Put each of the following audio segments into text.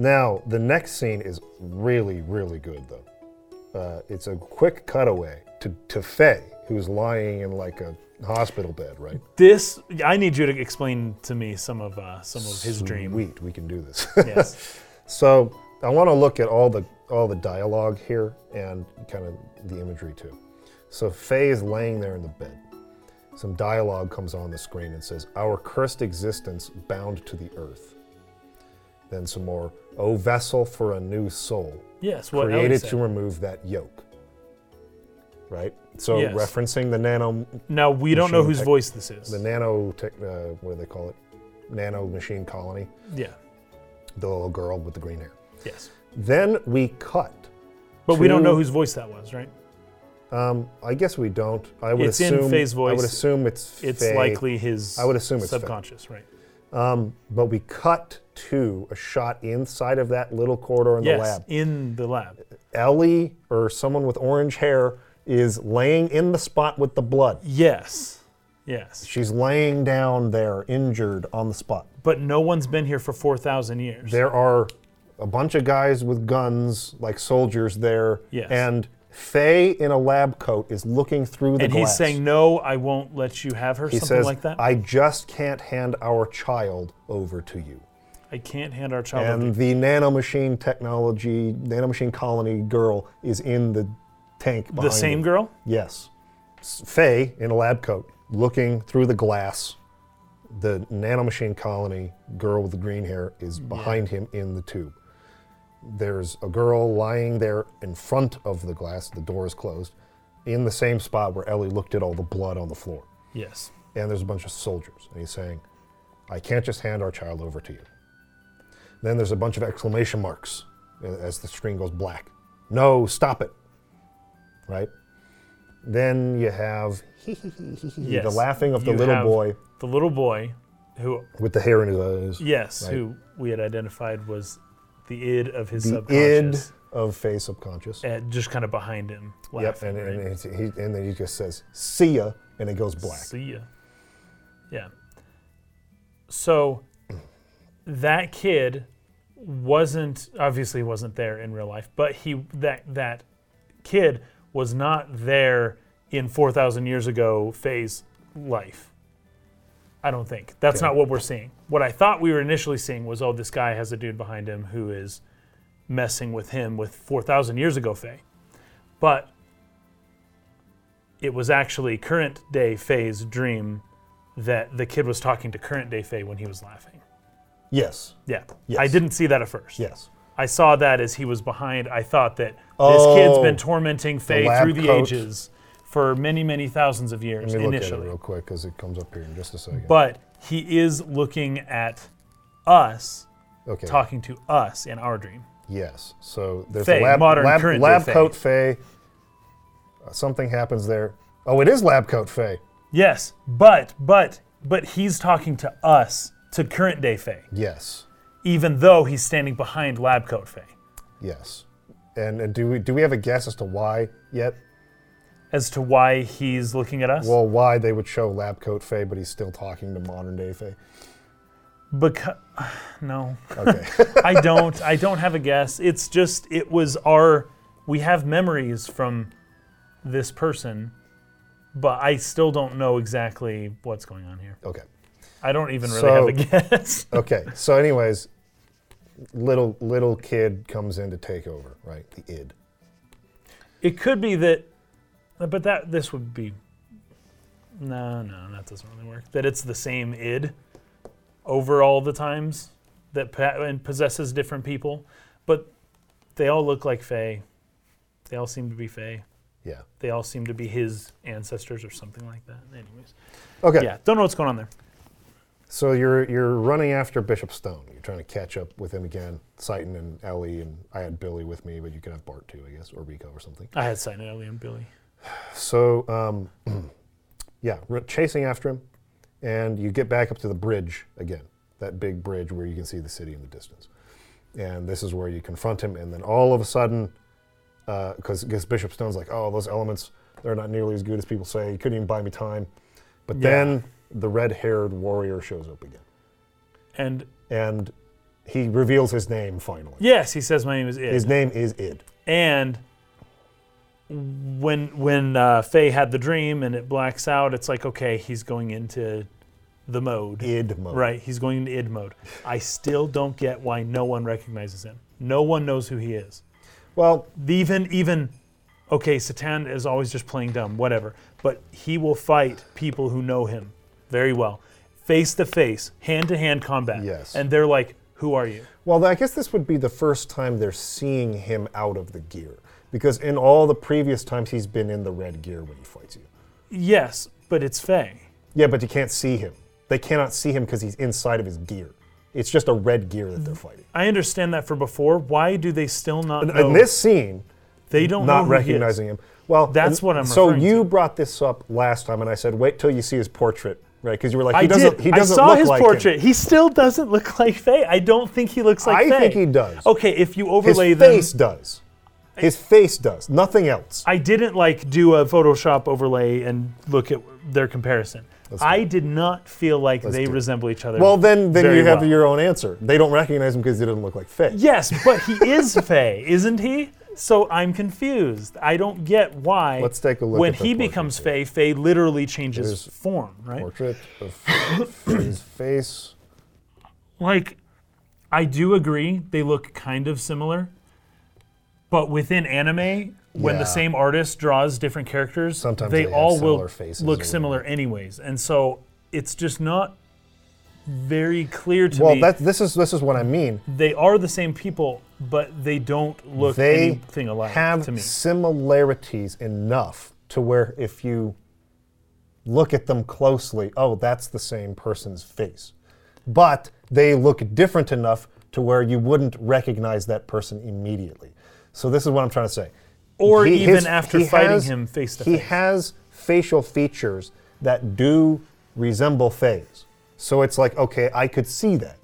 Now, the next scene is really, really good, though. Uh, it's a quick cutaway to, to Faye, who's lying in like a hospital bed, right? This I need you to explain to me some of uh, some of his dream. Sweet, we can do this. Yes. so I want to look at all the all the dialogue here and kind of the imagery too. So Faye is laying there in the bed. Some dialogue comes on the screen and says, "Our cursed existence bound to the earth." Then some more, "O vessel for a new soul, Yes. What created to remove that yoke." Right. So Yes. referencing the nano, Now we don't know machine whose tech- voice this is. the nano, tech, uh, what do they call it? Nano machine colony. yeah. The little girl with the green hair. Yes. Then we cut. But we don't know to- whose voice that was, right? Um, I guess we don't. I would It's in assume. Faye's I would voice. assume it's. It's Faye. likely his. I would assume it's Faye. subconscious, right? Um, but we cut to a shot inside of that little corridor in yes, the lab. in the lab. Elly or someone with orange hair is laying in the spot with the blood. Yes. Yes. She's laying down there, injured on the spot. But no one's been here for 4,000 years. There are a bunch of guys with guns, like soldiers there. Yes. And Faye in a lab coat is looking through the glass. and glass. he's saying, No, I won't let you have her, he something says, like that. I just can't hand our child over to you. I can't hand our child over to And the nanomachine technology, nanomachine colony girl is in the tank behind The same him. girl? Yes. S- Faye in a lab coat, looking through the glass. The nanomachine colony girl with the green hair is behind him in the tube. There's a girl lying there in front of the glass, the door is closed, in the same spot where Elly looked at all the blood on the floor. Yes. And there's a bunch of soldiers. And he's saying, I can't just hand our child over to you. Then there's a bunch of exclamation marks uh, as the screen goes black. No, stop it. Right? Then you have the laughing of the You little boy The little boy who, with the hair in his eyes. yes, Right. who we had identified was the id of his subconscious. The id subconscious. of Faye subconscious. And just kind of behind him. Yep, Laughing, and, right? and, it's- he, and then he just says, see ya, and it goes black. See ya. Yeah. So that kid wasn't obviously wasn't there in real life, but he that that kid was not there in 4,000 years ago phase life. I don't think. That's Okay. not what we're seeing. What I thought we were initially seeing was oh, this guy has a dude behind him who is messing with him with 4,000 years ago Faye. But it was actually current day Faye's dream that the kid was talking to current day Faye when he was laughing. Yes, Yeah. Yes. I didn't see that at first. yes. I saw that as he was behind. I thought that this kid's been oh. tormenting Faye lab through the coat. ages for many, many thousands of years Let me look at it real quick because it comes up here in just a second. But he is looking at us, okay. talking to us in our dream. Yes. So there's a lab, modern, lab, current lab coat Faye. Uh, something happens there. Oh, it is lab coat Faye. Yes, but but but he's talking to us, to current day Faye, Yes. even though he's standing behind lab coat Faye. Yes. And, and do we do we have a guess as to why yet? As to why he's looking at us? Well, why they would show lab coat Faye, but he's still talking to modern day Faye. Because no, Okay. I don't. I don't have a guess. It's just it was our. We have memories from this person, but I still don't know exactly what's going on here. okay. I don't even really So- have a guess. Okay. So, anyways, little little kid comes in to take over, right? The id. It could be that, Uh, but that this would be. No, no, that doesn't really work. That it's the same id over all the times that pa- and possesses different people, but they all look like Faye. They all seem to be Faye. Yeah. They all seem to be his ancestors or something like that. Anyways, Okay. yeah, don't know what's going on there. So you're you're running after Bishop Stone. You're trying to catch up with him again. Citan and Elly and I had Billy with me, but you could have Bart too, I guess, or Rico or something. I had Citan Elly and Billy. So um, yeah, chasing after him, and you get back up to the bridge again, that big bridge where you can see the city in the distance. And this is where you confront him, and then all of a sudden, because Bishop Stone's like, oh, those elements, they're not nearly as good as people say. He couldn't even buy me time. But Yeah. then the red-haired warrior shows up again. And And he reveals his name finally. Yes, he says my name is Id. His name is Id. and when when uh, Faye had the dream and it blacks out, it's like okay, he's going into the mode. Id mode. Right, he's going into id mode. I still don't get why no one recognizes him. No one knows who he is. Well, Even even okay, Citan is always just playing dumb, whatever. But he will fight people who know him very well, face to face, hand to hand combat. Yes. And they're like, "Who are you?" well, I guess this would be the first time they're seeing him out of the gear. Because in all the previous times he's been in the red gear when he fights you. Yes, but it's Faye. Yeah, but you can't see him. They cannot see him because he's inside of his gear. It's just a red gear that they're fighting. I understand that for before. Why do they still not know? In this scene, they don't know not who recognizing him. Well, That's and what I'm So referring you to. brought this up last time, and I said, wait till you see his portrait, right? Because you were like, He he I doesn't. did. He doesn't I saw look his like portrait. Him. He still doesn't look like Faye. I don't think he looks like Faye. I Faye. think he does. Okay, if you His overlay them, face does. His face does. Nothing else. I didn't like do a Photoshop overlay and look at their comparison. I did not feel like they do it. resemble each other. Well, then, then you have well. your own answer. They don't recognize him because he doesn't look like Faye. Yes, but he is Faye, isn't he? So I'm confused. I don't get why. Let's take a look When he becomes. Faye, Faye literally changes There's form, right? Portrait of Faye's face. like I do agree they look kind of similar, but within anime, when Yeah. the same artist draws different characters, Sometimes they, they all will look similar anyways, and so it's just not very clear to me. Well, me. that this is this is what I mean. they are the same people, but they don't look They anything alike have to me. similarities enough to where if you look at them closely, oh, that's the same person's face. But they look different enough to where you wouldn't recognize that person immediately. So this is what I'm trying to say. Or He- even his- after fighting has- him face to face. He has facial features that do resemble Faye's. So it's like, okay, I could see that.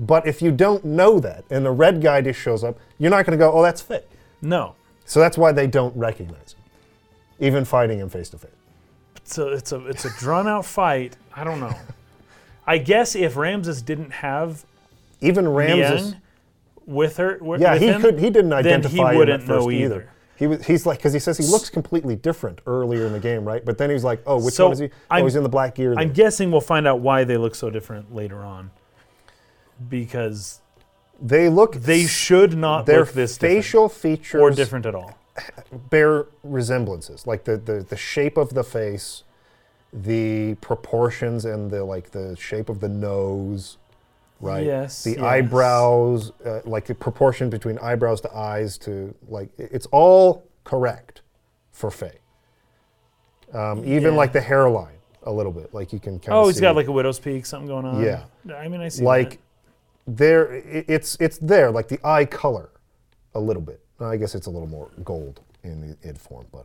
But if you don't know that and the red guy just shows up, you're not going to go, oh, that's Faye. No, So that's why they don't recognize him, even fighting him face to face. it's a it's a it's a drawn out fight. I don't know. I guess if Ramsus didn't have Even Ramsus, Miang with her, wi- yeah, he him, could. He didn't identify he him wouldn't at first know either. either. He was. He's like because he says he looks completely different earlier in the game, right? But then he's like, oh, which So, one is he? Oh, I'm- he's in the black gear. I'm guessing we'll find out why they look so different later on, because They look. they should not their look this facial features or different at all. bear resemblances, like the, the the shape of the face, the proportions, and the like the shape of the nose, right? Yes, The yes. eyebrows, uh, like the proportion between eyebrows to eyes to like it's all correct for Faye. Um, even Yeah. like the hairline a little bit, like you can kind of. Oh, he's got like a widow's peak, something going on. Yeah. I mean, I see like that. there it's it's there like the eye color a little bit i guess it's a little more gold in the id form but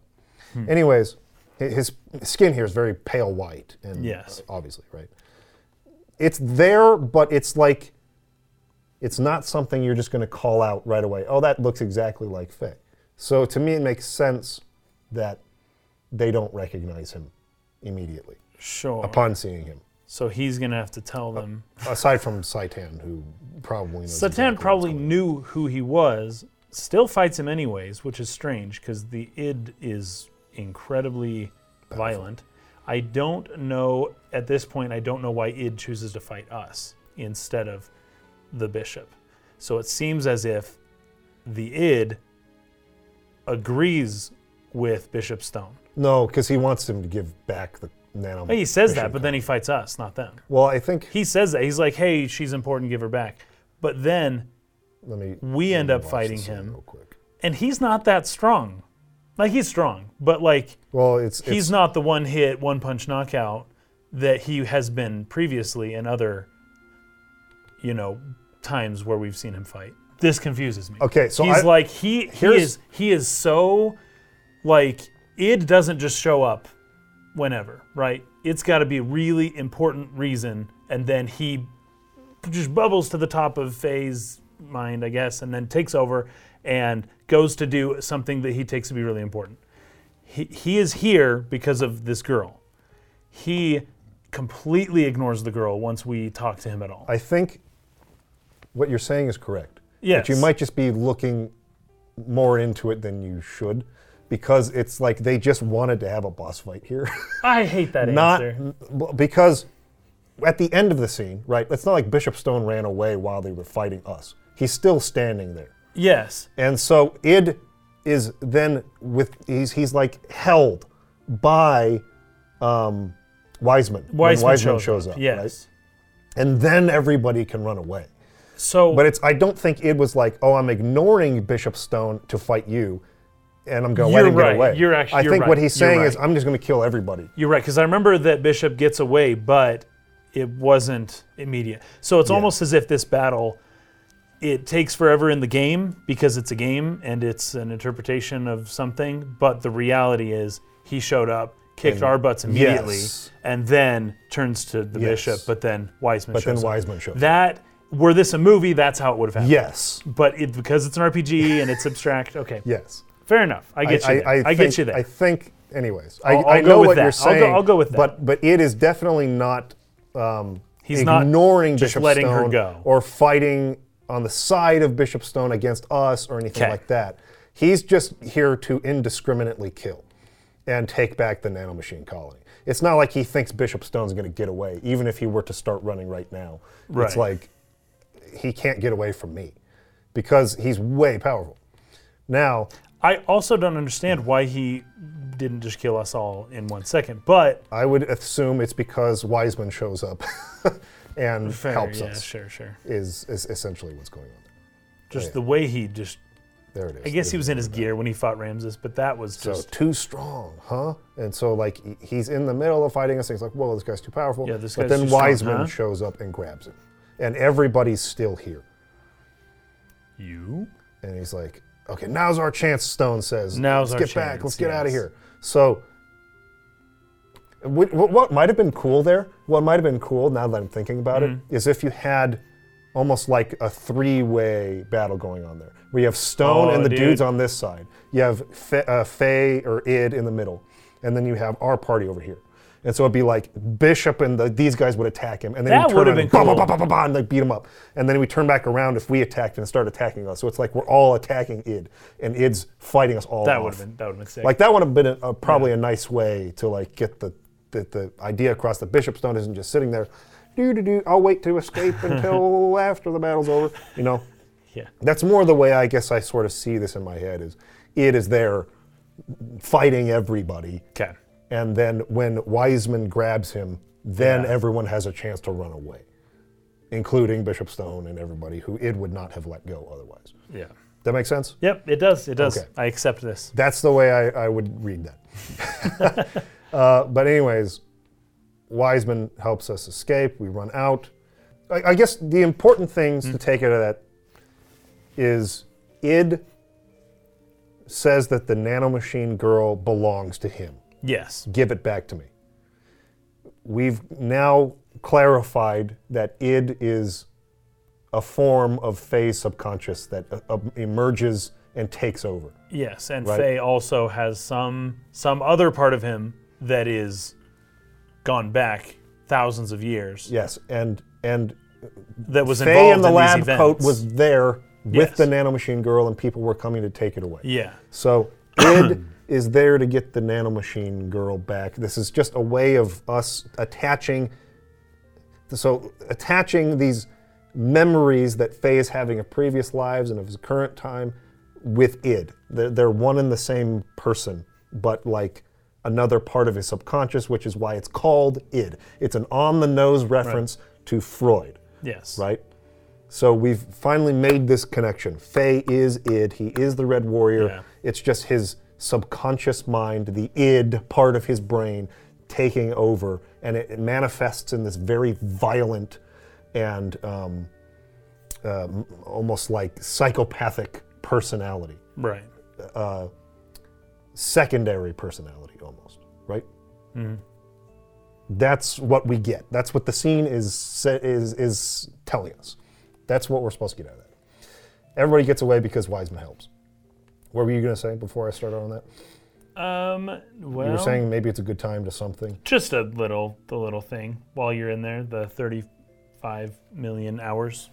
Hmm. anyways his skin here is very pale white and Yes. obviously right it's there but it's like it's not something you're just going to call out right away oh that looks exactly like Faye. so to me it makes sense that they don't recognize him immediately Sure. upon seeing him so he's gonna have to tell them. aside from Citan who probably knows Citan exactly what's probably going on. knew who he was. Still fights him anyways, which is strange because the id is incredibly violent. I don't know at this point. I don't know why id chooses to fight us instead of the bishop. So it seems as if the id agrees with Bishop Stone. No, because he wants him to give back the nano. He says that, but then he fights us, not them. Well, I think. He says that. He's like, hey, she's important, give her back. But then, Let me. we let end me up fighting him. real quick. and he's not that strong. Like, he's strong, but like, Well, it's. he's it's, not the one hit, one punch knockout that he has been previously in other, you know, times where we've seen him fight. This confuses me. Okay, so he's I- like he he is he is so like id doesn't just show up whenever, right? It's got to be a really important reason, and then he just bubbles to the top of Faye's mind, I guess, and then takes over and goes to do something that he takes to be really important. He, he is here because of this girl. He completely ignores the girl once we talk to him at all. I think what you're saying is correct. Yes. But you might just be looking more into it than you should because it's like they just wanted to have a boss fight here. I hate that not answer. because at the end of the scene, right? It's not like Bishop Stone ran away while they were fighting us. He's still standing there. Yes. And so id is then with he's he's like held by um, Wiseman when Wiseman, Wiseman shows, shows up, Yes. right? And then everybody can run away. So, But it's I don't think it was like, oh, I'm ignoring Bishop Stone to fight you, and I'm going to let him right. get away. You're actually- I think right. what he's saying is. I'm just going to kill everybody. You're right, because I remember that Bishop gets away, but it wasn't immediate. So it's almost as if this battle, it takes forever in the game because it's a game and it's an interpretation of something. But the reality is, he showed up, kicked And- our butts immediately, Yes. and then turns to the Yes. bishop. But then Wiseman But then shows up. Wiseman shows up. That were this a movie, that's how it would have happened. Yes. But it, because it's an RPG and it's abstract, okay, Yes. fair enough. I get you. there. I, think, get you there. I think, anyways, I'll- I, I'll I go know with what that. you're I'll go- saying. I'll go with that. But but it is definitely not um, He's not ignoring just Bishop letting her Stone go. or fighting on the side of Bishop Stone against us or anything like that. He's just here to indiscriminately kill and take back the nanomachine colony. It's not like he thinks Bishop Stone's going to get away, even if he were to start running right now. Right. It's like he can't get away from me because he's way powerful. Now, I also don't understand why he didn't just kill us all in one second. But I would assume it's because Wiseman shows up and fair, helps yeah, us. sure, sure. Is, is essentially what's going on there. Just oh, yeah. the way he just. There it is. I guess he was in his gear when he fought Ramses, but that was So just. too strong, huh? And so like he- he's in the middle of fighting us. And he's like, "Whoa, this guy's too powerful." Yeah, this but guy's then too strong, Wiseman huh? shows up and grabs him, and everybody's still here. You? And he's like, "Okay, now's our chance." Stone says, Now's Let's our get back. chance, Let's get out of yes. here." So. What, what- might have been cool there, what might have been cool now that I'm thinking about Mm-hmm. it, is if you had almost like a three-way battle going on there. where you have Stone Oh, and the dude. dudes on this side. You have Fe, uh, Faye or Id in the middle, and then you have our party over here. And so it'd be like Bishop and the, these guys would attack him, and then That we turn would've and been bah, bah, cool. bah, bah, bah, bah, and like beat him up. And then we turn back around if we attacked and start attacking us. So it's like we're all attacking Id, and Id's fighting us all That off. would have been that would have been sick. Like that would have been a, a, probably a nice way to like get the, the the idea across the Bishop Stone isn't just sitting there. Do do do. I'll wait to escape until after the battle's over. You know, yeah. that's more the way I guess I sort of see this in my head. Is it is there fighting everybody, Okay. and then when Wiseman grabs him, then Yeah. everyone has a chance to run away, including Bishop Stone and everybody who it would not have let go otherwise. Yeah. That makes sense? Yep. It does. It does. Okay. I accept this. That's the way I, I would read that. uh, but anyways, Wiseman helps us escape. We run out. I, I guess the important things to take out of that is id says that the nanomachine girl belongs to him. Yes. Give it back to me. We've now clarified that id is a form of Faye's subconscious that uh, uh, emerges and takes over. Yes. And Right. Faye also has some some other part of him that is gone back thousands of years. Yes, and and That was Faye involved in the in lab these events. coat was there with Yes. the nanomachine girl, and people were coming to take it away. Yeah. So id is there to get the nanomachine girl back. This is just a way of us attaching. So attaching these memories that Faye is having of previous lives and of his current time with id. They're, they're one and the same person, but like another part of his subconscious, which is why it's called id. It's an on-the-nose reference to Freud Yes. right? So we've finally made this connection. Faye is id. He is the Red Warrior. Yeah. It's just his subconscious mind, the id part of his brain, taking over, and it, it manifests in this very violent and um, um, almost like psychopathic personality, Right. secondary personality right? That's what we get. That's what the scene is is is telling us. That's what we're supposed to get out of that. Everybody gets away because Wiseman helps. What were you going to say before I started on that? Um. Well. You were saying maybe it's a good time to something. just a little the little thing while you're in there the 35 million hours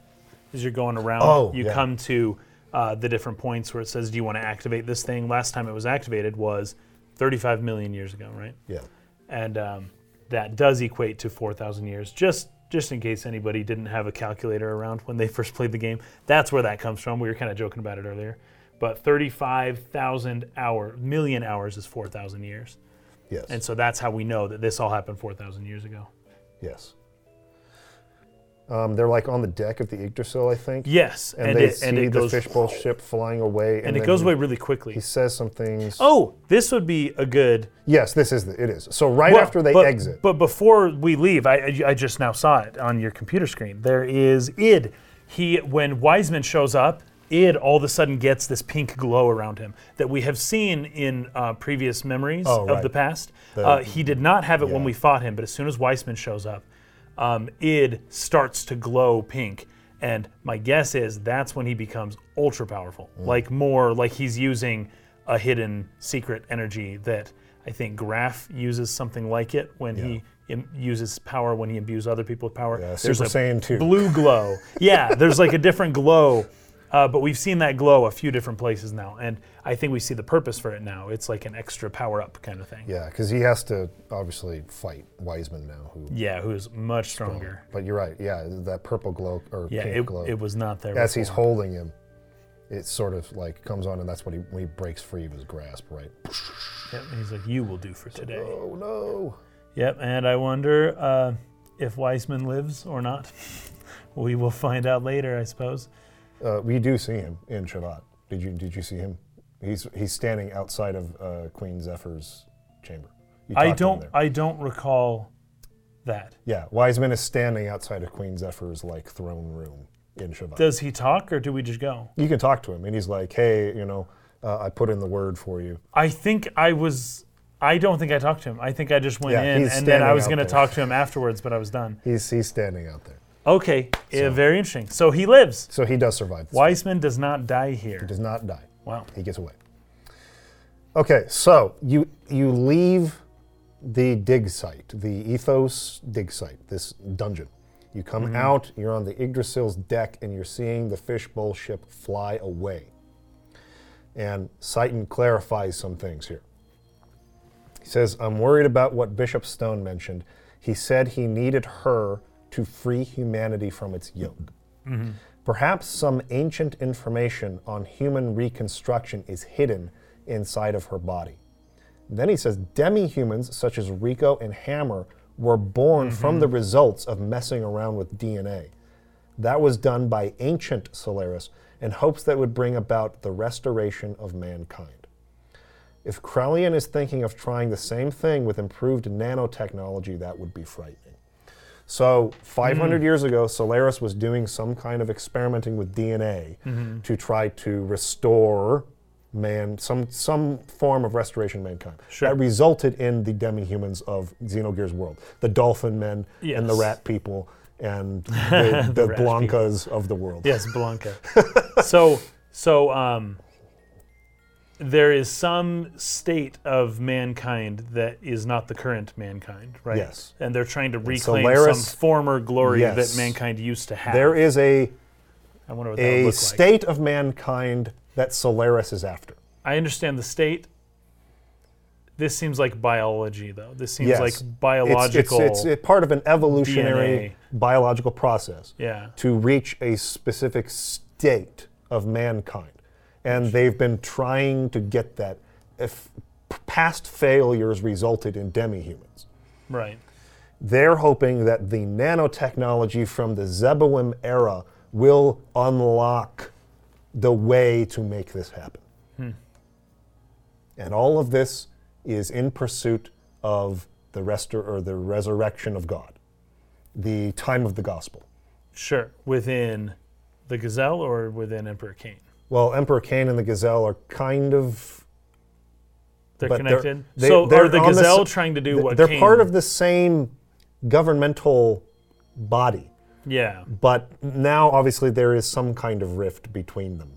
as you're going around. Oh, you yeah. come to uh, the different points where it says, "Do you want to activate this thing?" Last time it was activated was 35 million years ago, right? Yeah. And um, that does equate to 4,000 years. Just just in case anybody didn't have a calculator around when they first played the game, that's where that comes from. We were kind of joking about it earlier, but 35,000 hour million hours is 4,000 years, Yes. and so that's how we know that this all happened 4,000 years ago. yes. Um, they're like on the deck of the Yggdrasil, I think. Yes, And, and, they it see and it the goes fishbowl ship flying away. And, and it goes he, away really quickly. He says some things. Oh, this would be a good Yes, this is the, it is. So right Well, after they but, exit. But before we leave, I, I just now saw it on your computer screen. There is Id. He when Wiseman shows up, Id all of a sudden gets this pink glow around him that we have seen in uh, previous memories Oh, of the past. The- uh, he did not have it when we fought him, but as soon as Wiseman shows up, um, Id starts to glow pink. And my guess is that's when he becomes ultra powerful. Mm. Like more like he's using a hidden secret energy that I think Grahf uses something like it when he im- uses power when he imbues other people with power. Yeah, there's a Saiyan 2. blue glow. yeah, there's like a different glow. Uh, but we've seen that glow a few different places now, and I think we see the purpose for it now. It's like an extra power up kind of thing. yeah, because he has to obviously fight Wiseman now. Who? Yeah, who's much stronger. But you're right. Yeah, that purple glow or Yeah, pink it, glow. it was not there. as he's holding him, it sort of like comes on, and that's what he when he breaks free of his grasp. Right. Yep, and he's like, "You will do for today." Oh no. Yep, and I wonder uh, if Wiseman lives or not. we will find out later, I suppose. Uh, we do see him in Shevat. Did you did you see him? He's he's standing outside of uh, Queen Zephyr's chamber. You I talked to him don't. there. I don't recall that. yeah, Wiseman is standing outside of Queen Zephyr's like throne room in Shevat. Does he talk, or do we just go? you can talk to him, and he's like, "Hey, you know, uh, I put in the word for you." I think I was. I don't think I talked to him. I think I just went Yeah, in, he's and then I was out going to there. talk to him afterwards, but I was done. He's he's standing out there, Okay, So- very interesting. So he lives. so he does survive. Wiseman does not die here. He does not die. Wow. He gets away. Okay, so you you leave the dig site, the ethos dig site, this dungeon. You come mm-hmm. out, you're on the Yggdrasil's deck, and you're seeing the fishbowl ship fly away. And Citan clarifies some things here. He says, I'm worried about what Bishop Stone mentioned. He said he needed her to free humanity from its yoke. Mm-hmm. Perhaps some ancient information on human reconstruction is hidden inside of her body. Then he says demi humans such as Rico and Hammer were born mm-hmm. from the results of messing around with DNA. That was done by ancient Solaris in hopes that would bring about the restoration of mankind. If Krelian is thinking of trying the same thing with improved nanotechnology, that would be frightening. So, 500 years ago, Solaris was doing some kind of experimenting with DNA to try to restore man, some some form of restoration of mankind. Sure. That resulted in the demi-humans of Xenogears world, the dolphin men and the rat people and the, the rat Blancas of the world. Yes, Blanca. so, so um, there is some state of mankind that is not the current mankind, right? Yes. And they're trying to reclaim Solaris- some former glory Yes. that mankind used to have. There is a I wonder what that would a like. state of mankind that Solaris is after. I understand the state. This seems like biology, though. This seems Yes. like It's, biological. it's, it's, part of an evolutionary biological process yeah. to reach a specific state of mankind. And they've been trying to get that. If past failures resulted in demi-humans. Right. They're hoping that the nanotechnology from the Zeboim era will unlock the way to make this happen. Hmm. And all of this is in pursuit of the restor- or the resurrection of God, the time of the gospel. Sure. Within the Gazel or within Emperor Cain? Well, Emperor Cain and the Gazel are kind of They're But they're- connected. they- so they're are the Gazel trying to do th- what they're Cain? part of the same governmental body, Yeah. but now obviously there is some kind of rift between them,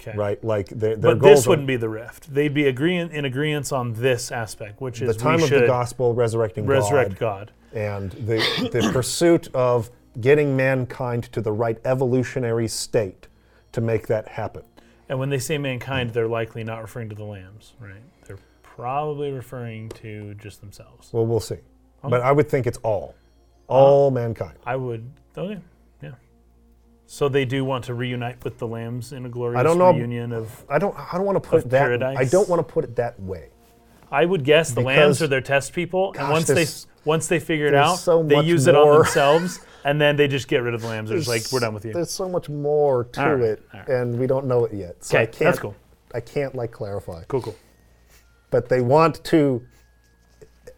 Okay. right? Like their, their But this wouldn't be the rift. They'd be agreeing in agreement on this aspect, which is the time of the gospel resurrecting resurrect God, God. and the, the pursuit of getting mankind to the right evolutionary state to make that happen. And when they say mankind, they're likely not referring to the lambs, right? They're probably referring to just themselves. Well, we'll see. But I would think it's all, all uh, mankind. I would. Okay. Yeah. So they do want to reunite with the lambs in a glorious don't know- reunion of. I don't. I don't want to put it that. paradise? I don't want to put it that way. I would guess the lambs are their test people, and once they once they figure it out, so they use it on themselves, and then they just get rid of the lambs. They're like, we're done with you. There's so much more to All right, it, all right. and we don't know it yet. So I Okay, can't, that's cool. I can't like clarify. Cool, cool. But they want to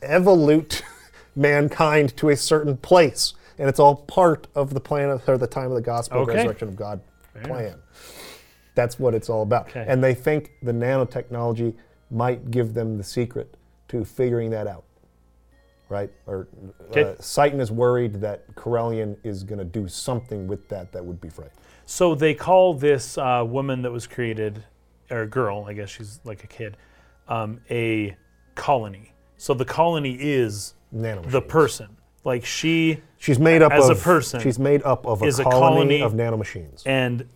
evolute mankind to a certain place, and it's all part of the plan of, or the time of the gospel Okay. resurrection of God plan. That's what it's all about. Okay. And they think the nanotechnology might give them the secret to figuring that out. Right? Or uh, Citan is worried that Krelian is going to do something with that that would be frightening. So they call this uh, woman that was created, or girl, I guess she's like a kid, um, a colony. So the colony is the person. Like she She's made up as a person She's made up of a is a colony, colony- of nanomachines. and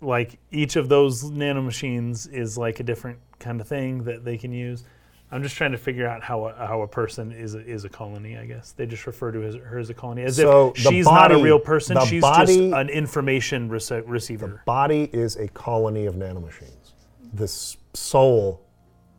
like each of those nanomachines is like a different kind of thing that they can use. I'm just trying to figure out how a, how a person is a, is a colony. I guess they just refer to as, her as a colony, as So if she's not a real person. She's body- just an information rece- receiver. The body is a colony of nanomachines. The soul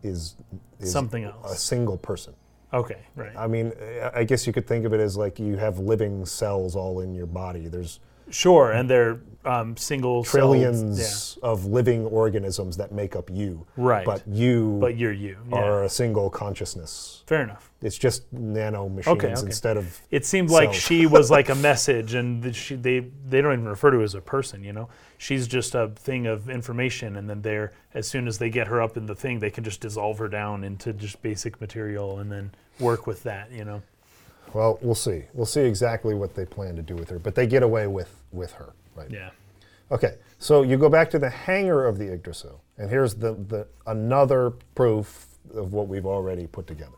is, is Something a single person. Okay, right. I mean, I guess you could think of it as like you have living cells all in your body. There's Sure, and they're um, single trillions of living organisms that make up you. Right. But you But you're you. Yeah. are a single consciousness. Fair enough. It's just nano machines Okay, okay. instead of It seemed like she was like a message, and that she, they they don't even refer to her as a person. You know, she's just a thing of information, and then they're as soon as they get her up in the thing, they can just dissolve her down into just basic material, and then work with that. You know. Well, we'll see. We'll see exactly what they plan to do with her, but they get away with with her, right? Yeah. Okay, so you go back to the hangar of the Yggdrasil, and here's the, the another proof of what we've already put together.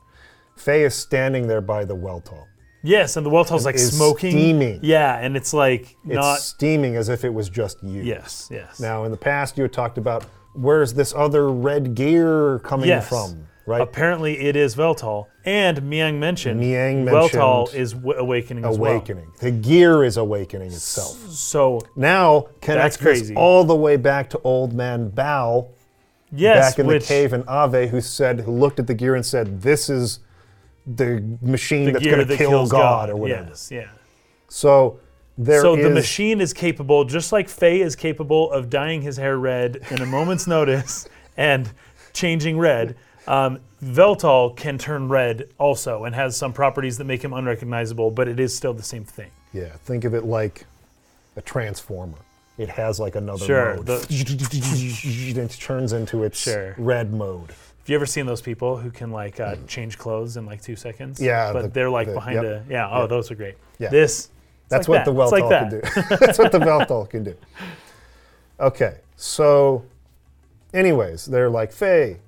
Faye is standing there by the Weltall. Yes, and the Weltall's like is smoking. steaming. Yeah, and it's like It's not. steaming as if it was just you. Yes. Yes. Now, in the past, you had talked about where's this other red gear coming Yes. from, right? Apparently, it is Weltall, and Miang mentioned Miang mentioned Weltall is w- awakening as well. awakening. The gear is awakening itself. So Now, connect this crazy. all the way back to Old Man Bao. yes, back in which, the cave in Aveh who said who looked at the gear and said, "This is the machine that's gear going to that kill kills God, or whatever." Yes, yeah. So there so the machine is capable, just like Faye is capable of dyeing his hair red in a moment's notice and changing red. Um, Weltall can turn red also and has some properties that make him unrecognizable, but it is still the same thing. Yeah, think of it like a transformer. It has like another Sure, mode. the- it turns into its Sure. red mode. Have you ever seen those people who can like uh, change clothes in like two seconds? Yeah, but the- they're like the- behind yep, a yeah. Oh, those are great. Yeah. This That's like what the that. It's like that. can do. That's what the Weltall can do. Okay, so, anyways, they're like, Faye,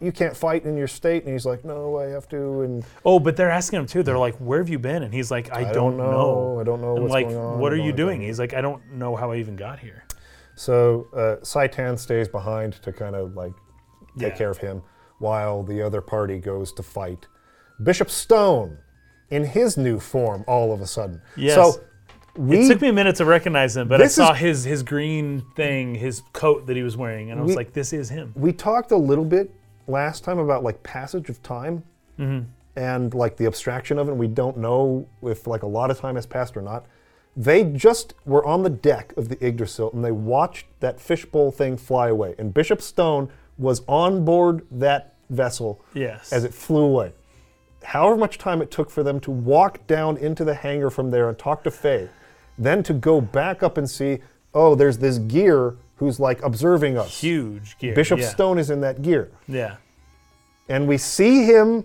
you can't fight in your state, and he's like, No, I have to, and Oh, but they're asking him too. They're like, "Where have you been?" And he's like, "I, I don't know. I don't know And what's like, going on. what are you doing? He's like, "I don't know how I even got here." So uh, Citan stays behind to kind of like take Yeah. care of him while the other party goes to fight Bishop Stone in his new form all of a sudden. Yes. So we It took me a minute to recognize him, but I saw is- his his green thing, his coat that he was wearing, and I was We- like, "This is him." we talked a little bit last time about like passage of time mm-hmm. and like the abstraction of it. We don't know if like a lot of time has passed or not. They just were on the deck of the Yggdrasil and they watched that fishbowl thing fly away. And Bishop Stone was on board that vessel Yes. as it flew away. However much time it took for them to walk down into the hangar from there and talk to Faye, then to go back up and see, oh, there's this gear who's like observing us. Huge gear. Bishop yeah. Stone is in that gear. Yeah. And we see him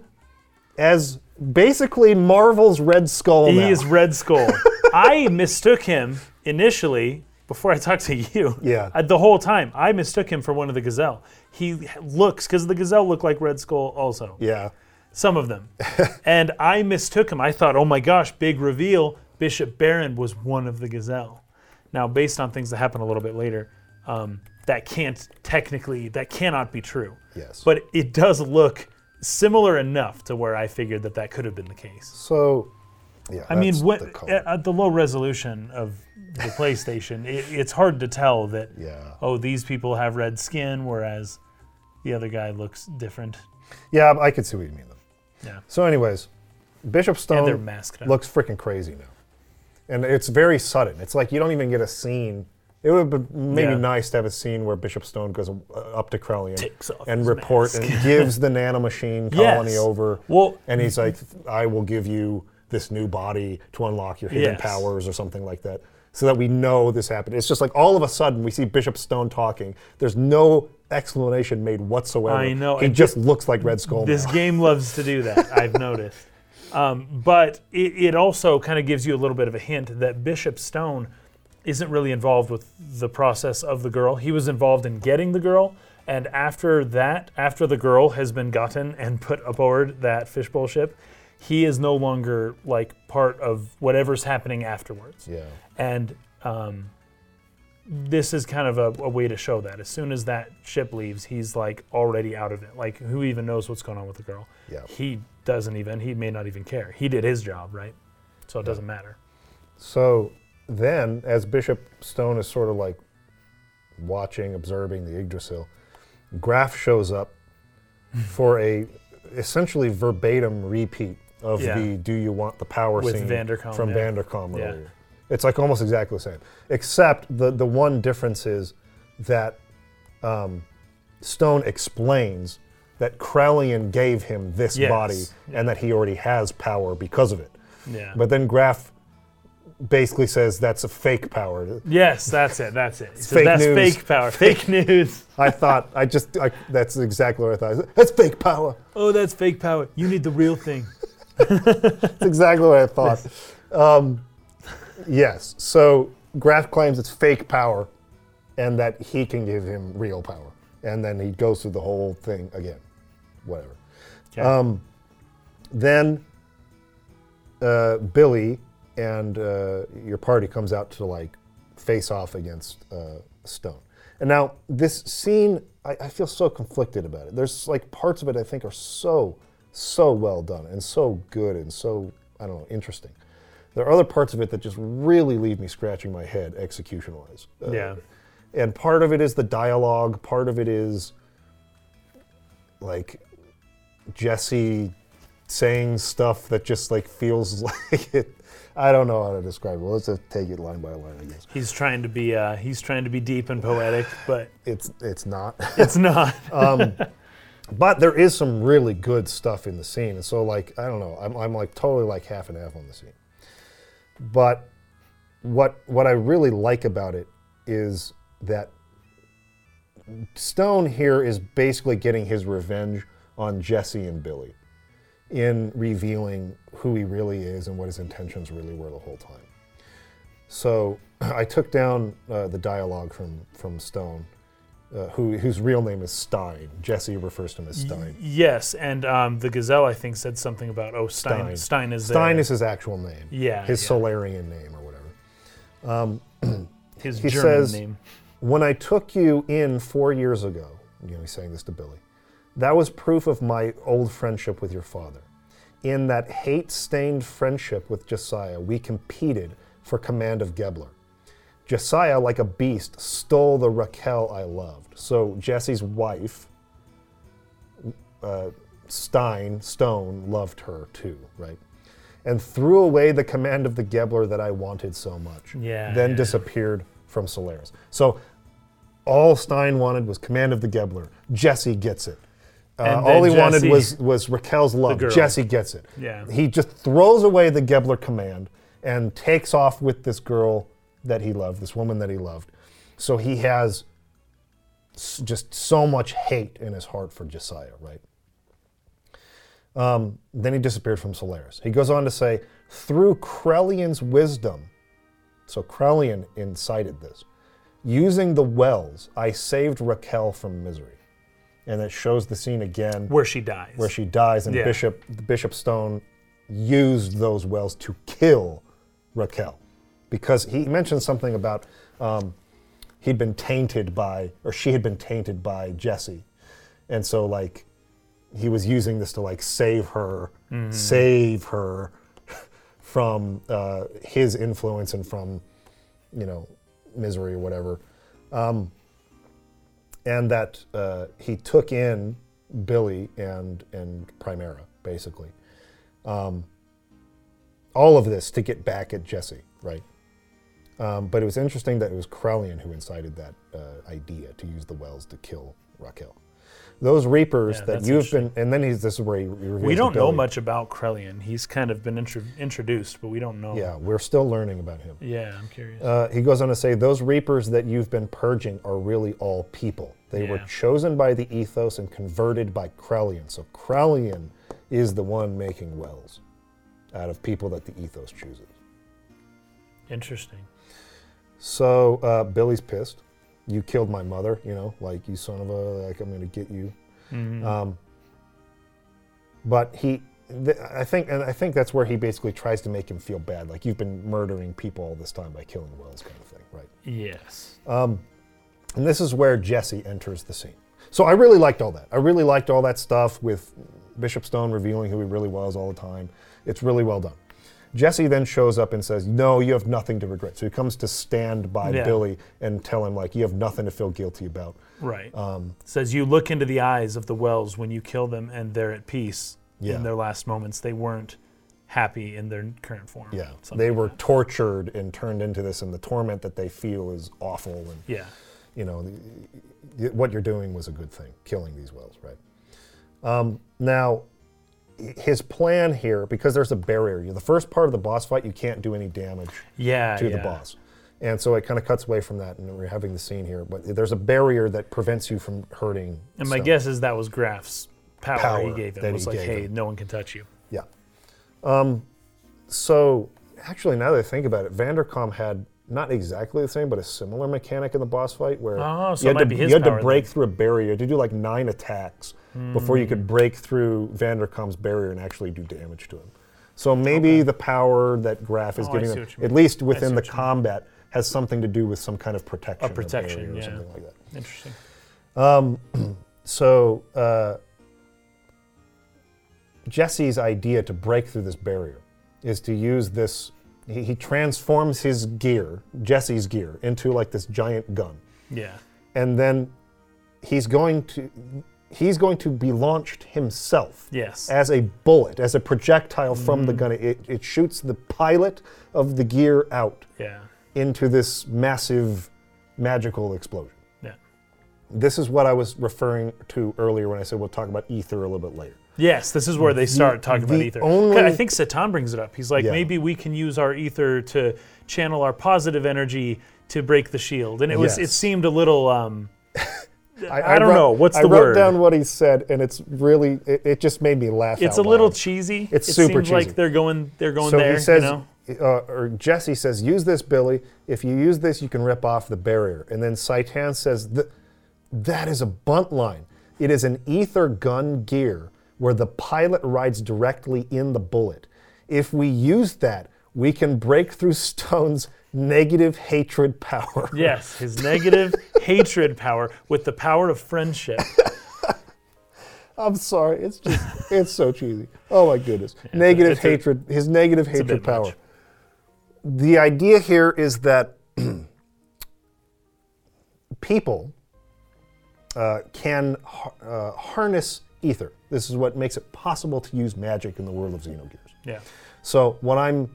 as basically Marvel's Red Skull. He now. is Red Skull. I mistook him initially before I talked to you. Yeah. I- the whole time, I mistook him for one of the Gazel. He looks because the Gazel look like Red Skull also. Yeah. Some of them. and I mistook him. I thought, oh my gosh, big reveal. Bishop Barron was one of the Gazel. Now, based on things that happen a little bit later, um, that can't technically that cannot be true. Yes. But it does look similar enough to where I figured that that could have been the case. so, yeah. I mean, what, the at the low resolution of the PlayStation, it, it's hard to tell that. yeah. Oh, these people have red skin, whereas the other guy looks different. Yeah, I could see what you mean though. Yeah, So, anyways, Bishop Stone looks freaking crazy now, and it's very sudden. It's like you don't even get a scene. It would be maybe Yeah. nice to have a scene where Bishop Stone goes uh, up to Krelian Takes off and his report and gives the nanomachine colony Yes. over. Well, and he's like, "I will give you this new body to unlock your hidden Yes. powers," or something like that, so that we know this happened. It's just like all of a sudden we see Bishop Stone talking. There's no explanation made whatsoever. I know, He and just looks like Red Skull. This now. game loves to do that, I've noticed. Um, but it, it also kind of gives you a little bit of a hint that Bishop Stone isn't really involved with the process of the girl. He was involved in getting the girl, and after that, after the girl has been gotten and put aboard that fishbowl ship, he is no longer like part of whatever's happening afterwards. Yeah. And um, this is kind of a, a way to show that. As soon as that ship leaves, he's like already out of it. Like, who even knows what's going on with the girl? Yeah. He doesn't even, he may not even care. He did his job, right? So it doesn't matter. So then, as Bishop Stone is sort of like watching, observing the Yggdrasil, Grahf shows up for a essentially verbatim repeat of Yeah. the "Do you want the power?" With scene Vanderkaum, from yeah. Vanderkaum Yeah. earlier. It's like almost exactly the same, except the the one difference is that um, Stone explains that Krelian gave him this Yes. body and that he already has power because of it. Yeah. But then Grahf basically says that's a fake power. yes, that's it. That's it. Fake that's news. fake power. Fake news. I thought I just I, that's exactly what I thought. That's fake power. Oh, that's fake power. You need the real thing. That's exactly what I thought. Um, yes. So Grahf claims it's fake power, and that he can give him real power, and then he goes through the whole thing again. Whatever. Okay. Um, then uh, Billy and uh, your party comes out to like face off against uh, Stone. And now this scene, I, I feel so conflicted about it. There's like parts of it I think are so, so well done and so good and so I don't know interesting. There are other parts of it that just really leave me scratching my head execution-wise. Uh, yeah. and part of it is the dialogue part of it is like jesse saying stuff that just like feels like it i don't know how to describe it let's just take it line by line i guess He's trying to be uh, he's trying to be deep and poetic, but it's it's not it's not. um, but there is some really good stuff in the scene and so like i don't know i'm, I'm like totally like half and half on the scene but what what i really like about it is that stone here is basically getting his revenge on jesse and billy in revealing who he really is and what his intentions really were the whole time. So i took down uh, the dialogue from from stone uh, who, whose real name is Stein. Jesse refers to him as Stein. yes, and um, the Gazel I think said something about oh Stein. Stein. Stein, is Stein is his actual name. yeah His yeah. Solarian name or whatever. his he German says- name. When I took you in four years ago, you know, he's saying this to Billy, that was proof of my old friendship with your father. In that hate stained friendship with Jessiah, we competed for command of Gebler. Jessiah, like a beast, stole the Raquel I loved. So Jesse's wife, uh, Stein, Stone, loved her too, right? And threw away the command of the Gebler that I wanted so much. Yeah, Then yeah. disappeared from Solaris. So all Stein wanted was command of the Gebler. Jesse gets it. Uh, all he then wanted was, was Raquel's love. Jesse gets it. Yeah. He just throws away the Gebler command and takes off with this girl that he loved, this woman that he loved. So he has s- just so much hate in his heart for Jessiah, right? Um, then he disappeared from Solaris. He goes on to say, through Krelian's wisdom, so Krelian incited this, using the wells, I saved Raquel from misery. And it shows the scene again where she dies. where she dies, and Yeah. Bishop Bishop Stone used those wells to kill Raquel because he mentioned something about um, he'd been tainted by, or she had been tainted by Jesse. And so, like, he was using this to, like, save her, save her from uh, his influence and from, you know, misery or whatever. Um, and that uh, he took in Billy and, and Primera, basically. Um, all of this to get back at Jesse, right? Um, but it was interesting that it was Krelian who incited that uh, idea to use the Wels to kill Raquel. Those reapers Yeah, that you've been, and then he's this is where he reveals We don't know much about Krelian. He's kind of been intro- introduced, but we don't know. Yeah, we're still learning about him. Yeah, I'm curious. Uh, he goes on to say, Those reapers that you've been purging are really all people. They were chosen by the ethos and converted by Krelian. So Krelian is the one making Wels out of people that the ethos chooses. Interesting. So uh, Billy's pissed. You killed my mother, you know, like you son of a, like I'm going to get you. Mhm. Um, but he, th- I think, and I think that's where he basically tries to make him feel bad, like you've been murdering people all this time by killing Wels, kind of thing, right? yes. Um, and this is where Jesse enters the scene. So I really liked all that. I really liked all that stuff with Bishop Stone revealing who he really was all the time. It's really well done. Jesse then shows up and says, "No, you have nothing to regret." So he comes to stand by Yeah. Billy and tell him like, "You have nothing to feel guilty about." Right. Um, Says you look into the eyes of the Wels when you kill them and they're at peace Yeah. in their last moments. They weren't happy in their current form. yeah, Something they like were tortured and turned into this, and the torment that they feel is awful. And Yeah. you know, the, y- what you're doing was a good thing, killing these Wels, right? Um, now, his plan here, because there's a barrier, the first part of the boss fight, you can't do any damage Yeah. to yeah. the boss. And so it kind of cuts away from that, and we're having the scene here. But there's a barrier that prevents you from hurting. And my stuff. guess is that was Grahf's power, he gave him. that was like, hey, him. no one can touch you. Yeah. Um, so actually, now that I think about it, Vanderkaum had not exactly the same, but a similar mechanic in the boss fight where Oh, so you had, to, you had to break then. through a barrier. To do like nine attacks before you Hmm. could break through Vanderkaum's barrier and actually do damage to him. So maybe the power that Grahf is Oh, giving them, at least within the combat, has something to do with some kind of protection. or protection, or yeah. something like that. Interesting. So uh, Jesse's idea to break through this barrier is to use this. He, he transforms his gear, Jesse's gear, into like this giant gun, Yeah. and then he's going to he's going to be launched himself Yes. as a bullet, as a projectile from the gun. It, it shoots the pilot of the gear out yeah. into this massive magical explosion. Yeah. This is what I was referring to earlier when I said we'll talk about ether a little bit later. Yes, this is where they start talking about the ether. I think Citan brings it up. He's like, Yeah. maybe we can use our ether to channel our positive energy to break the shield. And it was, it Yes. seemed a little. Um, I don't know. What's the word? I wrote word? down what he said, and it's really it, it just made me laugh. it's a little loud. cheesy. It's it super seems like cheesy. they're going. They're going so there. he says, you know? uh, or Jesse says, use this, Billy. If you use this, you can rip off the barrier. And then Citan says, "Th- that is a bunt line. It is an ether gun gear where the pilot rides directly in the bullet. If we use that, we can break through Stone's negative hatred power. Yes, his negative hatred power with the power of friendship. I'm sorry, it's just it's so cheesy. Oh my goodness. negative it's a- hatred, his negative hatred power. much. The idea here is that people uh, can uh, harness ether. This is what makes it possible to use magic in the world of Xenogears. Yeah. So what I'm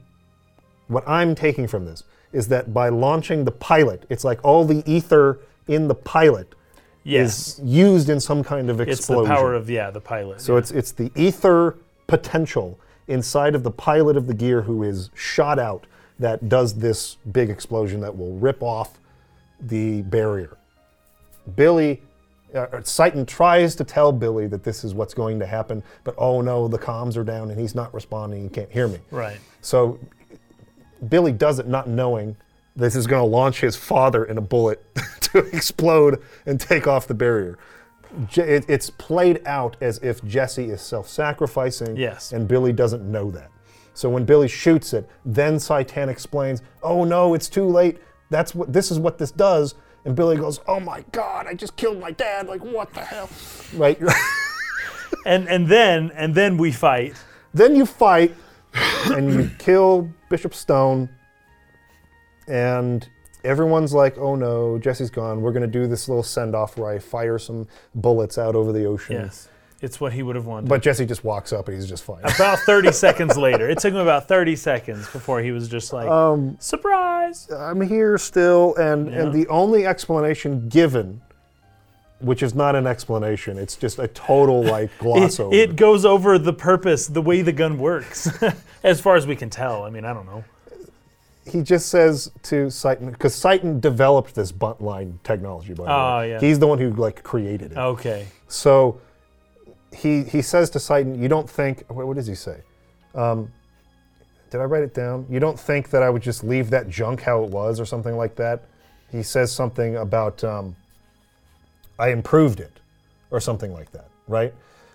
what I'm taking from this is that by launching the pilot, it's like all the ether in the pilot Yes. is used in some kind of explosion. It's the power of yeah the pilot. So yeah. it's it's the ether potential inside of the pilot of the gear who is shot out that does this big explosion that will rip off the barrier. Billy, uh, uh, Citan tries to tell Billy that this is what's going to happen, but oh no, the comms are down and he's not responding. He can't hear me. right. So Billy does it not knowing this is going to launch his father in a bullet to explode and take off the barrier. Je- it- it's played out as if Jesse is self sacrificing Yes. and Billy doesn't know that. So when Billy shoots it, then Citan explains, "Oh no, it's too late. That's what this is what this does." And Billy goes, "Oh my God, I just killed my dad. Like what the hell?" Right? And and then and then we fight. then you fight, and you kill Bishop Stone, and everyone's like, "Oh no, Jesse's gone. We're gonna do this little send off where I fire some bullets out over the ocean." Yes. It's what he would have wanted. But Jesse just walks up and he's just fine. about 30 seconds later. It took him about 30 seconds before he was just like, Um, surprise. I'm here still, and, and the only explanation given, which is not an explanation, it's just a total like gloss It, over. it goes over the purpose, the way the gun works, as far as we can tell. I mean, I don't know. he just says to Citan, because Citan developed this bunt line technology, by the Oh, way. yeah. He's the one who like created it. Okay. So he he says to Citan, "You don't think? What, what does he say? Um, did I write it down? You don't think that I would just leave that junk how it was, or something like that?" He says something about um, I improved it, or something like that, right?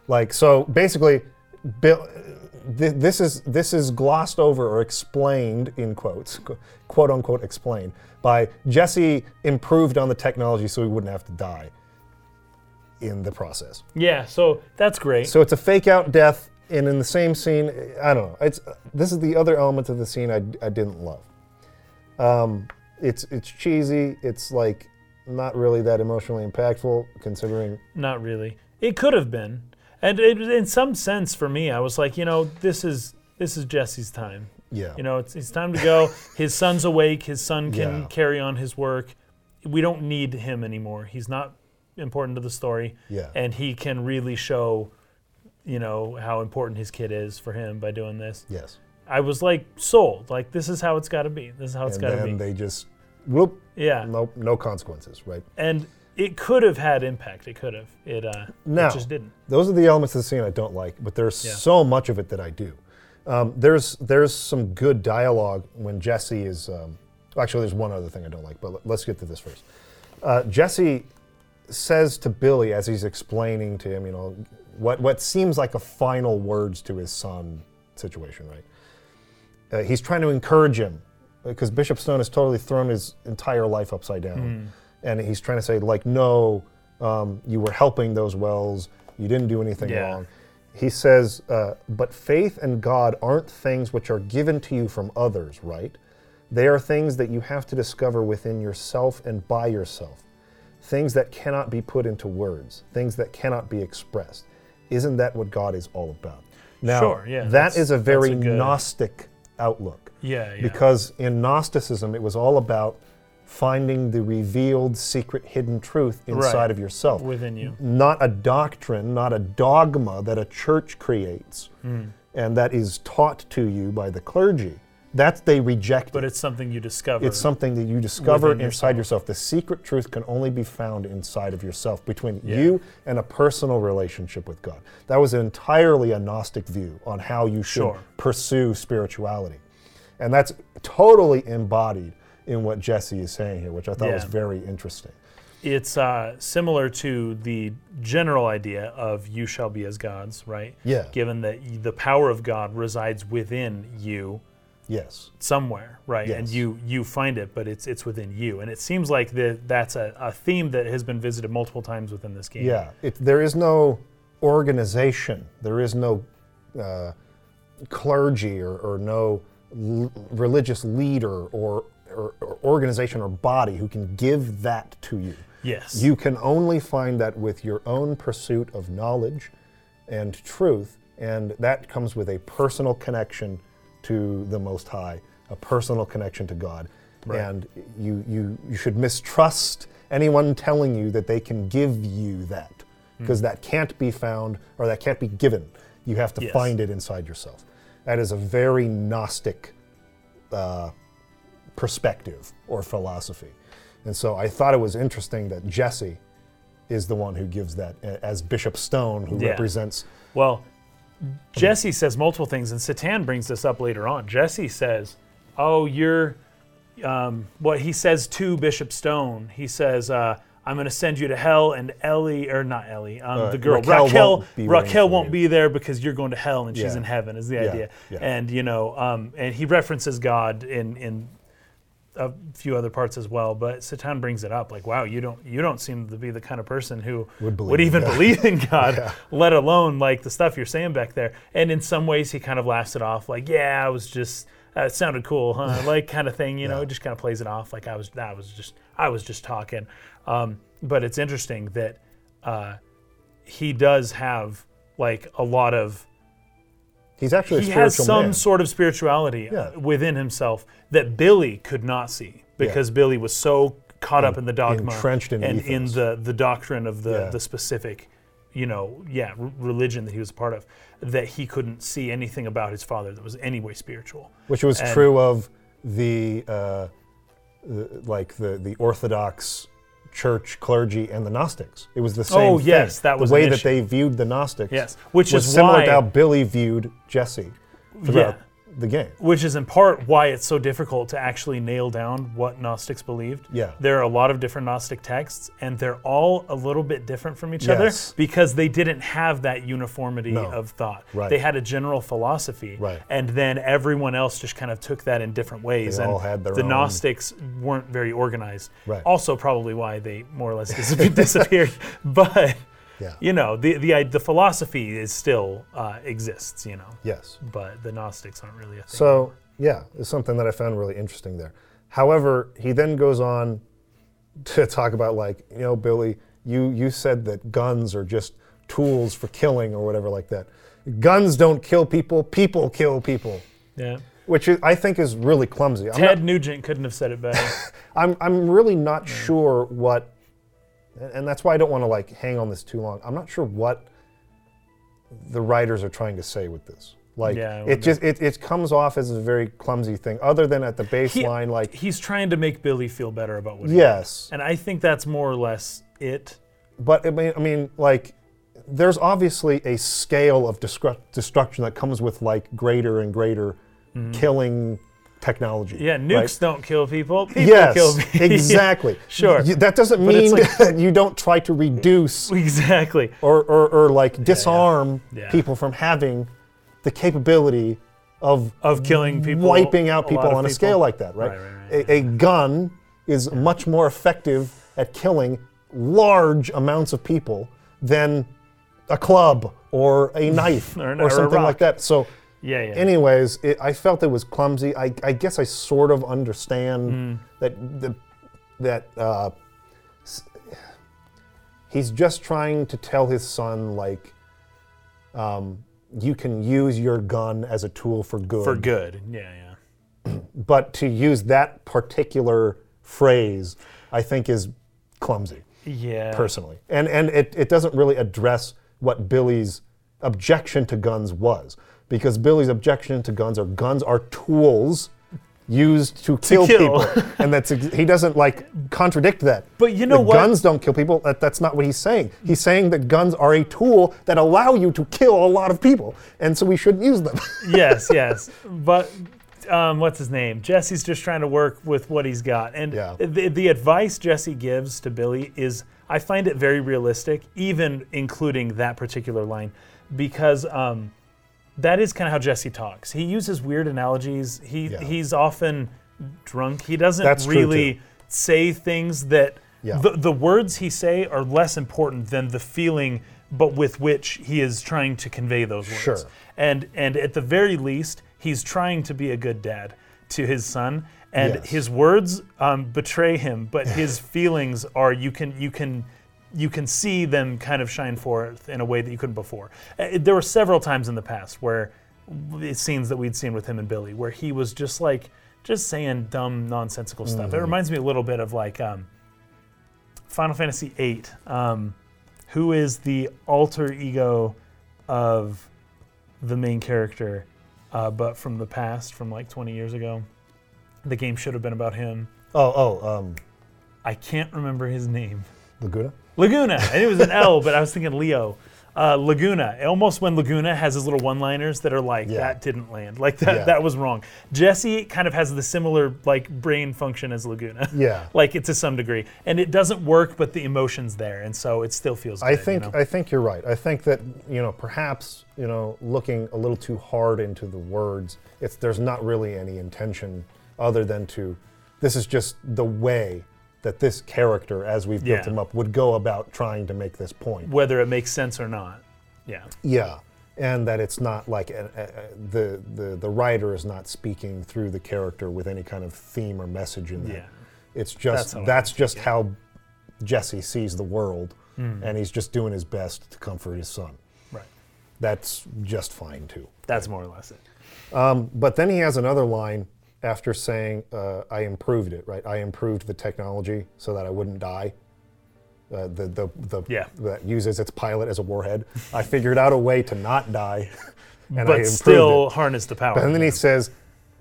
Like so, basically, Bill. th- This is this is glossed over or explained in quotes, quote unquote explained by Jesse improved on the technology so he wouldn't have to die in the process. Yeah, so that's great. So it's a fake out death, and in the same scene, I don't know. It's this is the other element of the scene I, I didn't love. Um, it's it's cheesy. It's like not really that emotionally impactful, considering. Not really. It could have been. And it, in some sense, for me, I was like, you know, this is this is Jesse's time. Yeah. You know, it's, it's time to go. His son's awake. His son can Yeah. carry on his work. We don't need him anymore. He's not important to the story. Yeah. And he can really show, you know, how important his kid is for him by doing this. yes. I was like sold. Like this is how it's got to be. This is how it's got to be. And then they just whoop. yeah. Nope. No consequences. Right. And it could have had impact. It could have. It uh, Now- it just didn't. Those are the elements of the scene I don't like, but there's Yeah. so much of it that I do. Um, there's there's some good dialogue when Jesse is. Um, actually, there's one other thing I don't like, but let- let's get to this first. Uh, Jesse says to Billy as he's explaining to him, you know, what what seems like a final words to his son situation, right? Uh, he's trying to encourage him because Bishop Stone has totally thrown his entire life upside down, and he's trying to say like, no, um, you were helping those Wels, you didn't do anything Yeah. wrong. He says, uh, but faith and God aren't things which are given to you from others, right? They are things that you have to discover within yourself and by yourself. Things that cannot be put into words, things that cannot be expressed. Isn't that what God is all about? Now, Sure, yeah, that that's- is a that's very a good- Gnostic outlook Yeah. Yeah. because in Gnosticism it was all about finding the revealed, secret, hidden truth inside Right. of yourself within you. not a doctrine, not a dogma that a church creates Hmm. and that is taught to you by the clergy. That they reject. But it's something you discover. It's something that you discover inside yourself. yourself. The secret truth can only be found inside of yourself, between Yeah. you and a personal relationship with God. That was entirely a Gnostic view on how you should Sure. pursue spirituality. And that's totally embodied in what Jesse is saying here, which I thought was very interesting. it's uh, similar to the general idea of you shall be as gods, right? Yeah. Given that the power of God resides within you Yes. somewhere, right? And you you find it, but it's it's within you. And it seems like the, that's a, a theme that has been visited multiple times within this game. Yeah, it, there is no organization, there is no uh, clergy or, or no l- religious leader or, or, or organization or body who can give that to you. Yes. You can only find that with your own pursuit of knowledge and truth, and that comes with a personal connection to the Most High, a personal connection to God. Right. And you, you, you should mistrust anyone telling you that they can give you that, because Hmm. that can't be found or that can't be given. You have to Yes. find it inside yourself. That is a very Gnostic uh, perspective or philosophy. And so I thought it was interesting that Jesse is the one who gives that, as Bishop Stone, who Yeah. represents. Well, Jesse says multiple things, and Citan brings this up later on. Jesse says, "Oh, you're," um, what he says to Bishop Stone. He says, uh, I'm going to send you to hell, and Elly or not Elly, um, Uh, the girl Raquel Raquel won't be Raquel, won't be there because you're going to hell and she's Yeah. in heaven. Is the Yeah, idea, yeah. and you know, um, and he references God in in a few other parts as well. But Citan brings it up, like, wow, you don't you don't seem to be the kind of person who Would in even believe in God, let alone like the stuff you're saying back there. And in some ways, he kind of laughs it off, like, yeah, I was just. Uh, it sounded cool, huh? Like kind of thing, you know. Yeah. It just kind of plays it off, like I was. I was just. I was just talking. Um, but it's interesting that uh, he does have like a lot of He's actually a he has some man. sort of spirituality Yeah. within himself that Billy could not see because Billy was so caught up in the dogma in and in the the doctrine of the Yeah. the specific you know yeah r- religion that he was a part of that he couldn't see anything about his father that was anyway spiritual which was And- true of the, uh, the like the the Orthodox Church clergy and the Gnostics. It was the same. Oh, thing. yes, that was the way that they viewed the Gnostics. yes which was is similar why to how Billy viewed Jesse Yeah. The game. which is in part why it's so difficult to actually nail down what Gnostics believed. Yeah. There are a lot of different Gnostic texts, and they're all a little bit different from each Yes. other because they didn't have that uniformity No. of thought. Right. They had a general philosophy, Right. and then everyone else just kind of took that in different ways. They and all had their the own- Gnostics weren't very organized. Right. Also, probably why they more or less disappeared. But Yeah. you know, the the the philosophy is still uh, exists. You know, Yes. but the Gnostics aren't really a thing. So yeah, it's something that I found really interesting there. However, he then goes on to talk about like, you know, Billy, you you said that guns are just tools for killing or whatever like that. Guns don't kill people, people kill people. yeah. Which is, I think is really clumsy. Ted not, Nugent couldn't have said it better. I'm, I'm really not sure what, and that's why I don't want to like hang on this too long. I'm not sure what the writers are trying to say with this. Like Yeah, it just it, it comes off as a very clumsy thing. Other than at the baseline, like he's trying to make Billy feel better about what he yes. And I think that's more or less it. but I mean, I mean, like there's obviously a scale of destru- destruction that comes with like greater and greater mm-hmm. killing technology. Yeah, right? nukes don't kill people. People yes, kill people. exactly. Sure. Y- That doesn't But mean like- that you don't try to reduce exactly. or, or, or like disarm Yeah. people from having the capability of Of killing people. wiping out people on a people. scale like that, right? Right, right, right, A, a gun is much more effective at killing large amounts of people than a club or a knife Or or, or something like that. So, Yeah, yeah. anyways, it, I felt it was clumsy. I, I guess I sort of understand Mm. that the, that uh, s- he's just trying to tell his son like um, you can use your gun as a tool for good. For good. Yeah, yeah. But to use that particular phrase, I think is clumsy Yeah. personally, and and it, it doesn't really address what Billy's objection to guns was, because Billy's objection to guns are guns are tools used to kill, kill. people, and that's he doesn't like contradict that. But you know The what? Guns don't kill people. That, that's not what he's saying. He's saying that guns are a tool that allow you to kill a lot of people, and so we shouldn't use them. yes, yes. But um, what's his name? Jesse's just trying to work with what he's got. And Yeah. the, the advice Jesse gives to Billy is, I find it very realistic, even including that particular line, because um, that is kind of how Jesse talks. He uses weird analogies. He Yeah. he's often drunk. He doesn't That's really say things that Yeah. the, the words he say are less important than the feeling but with which he is trying to convey those words. Sure. And and at the very least, he's trying to be a good dad to his son. And Yes. his words um, betray him, but his feelings are you can you can you can see them kind of shine forth in a way that you couldn't before. Uh, there were several times in the past where scenes that we'd seen with him and Billy, where he was just like just saying dumb, nonsensical stuff. It reminds me a little bit of like um, Final Fantasy VIII, um, who is the alter ego of the main character, uh, but from the past, from like 20 years ago. The game should have been about him. oh, oh, um, I can't remember his name. Laguna. Laguna. And it was an L, but I was thinking Leo. Uh, Laguna, almost when Laguna has his little one-liners that are like Yeah. that didn't land, like that Yeah. that was wrong. Jesse kind of has the similar like brain function as Laguna. Yeah. like it to some degree, and it doesn't work, but the emotion's there, and so it still feels. Good, I think you know? I think you're right. I think that you know perhaps you know looking a little too hard into the words, it's there's not really any intention other than to this is just the way that this character, as we've built Yeah. him up, would go about trying to make this point. whether it makes sense or not. Yeah. Yeah, and that it's not like a, a, a- the the the writer is not speaking through the character with any kind of theme or message in there. Yeah. It's That's just how I that's, just how Jesse sees the world, Hmm. and he's just doing his best to comfort his son. Right. That's just fine too. That's more or less it. Um, but then he has another line after saying, uh, "I improved it." Right? I improved the technology so that I wouldn't die. Uh, the the the Yeah. that uses its pilot as a warhead. I figured out a way to not die, and I but improved still it. harness the power. And then he says,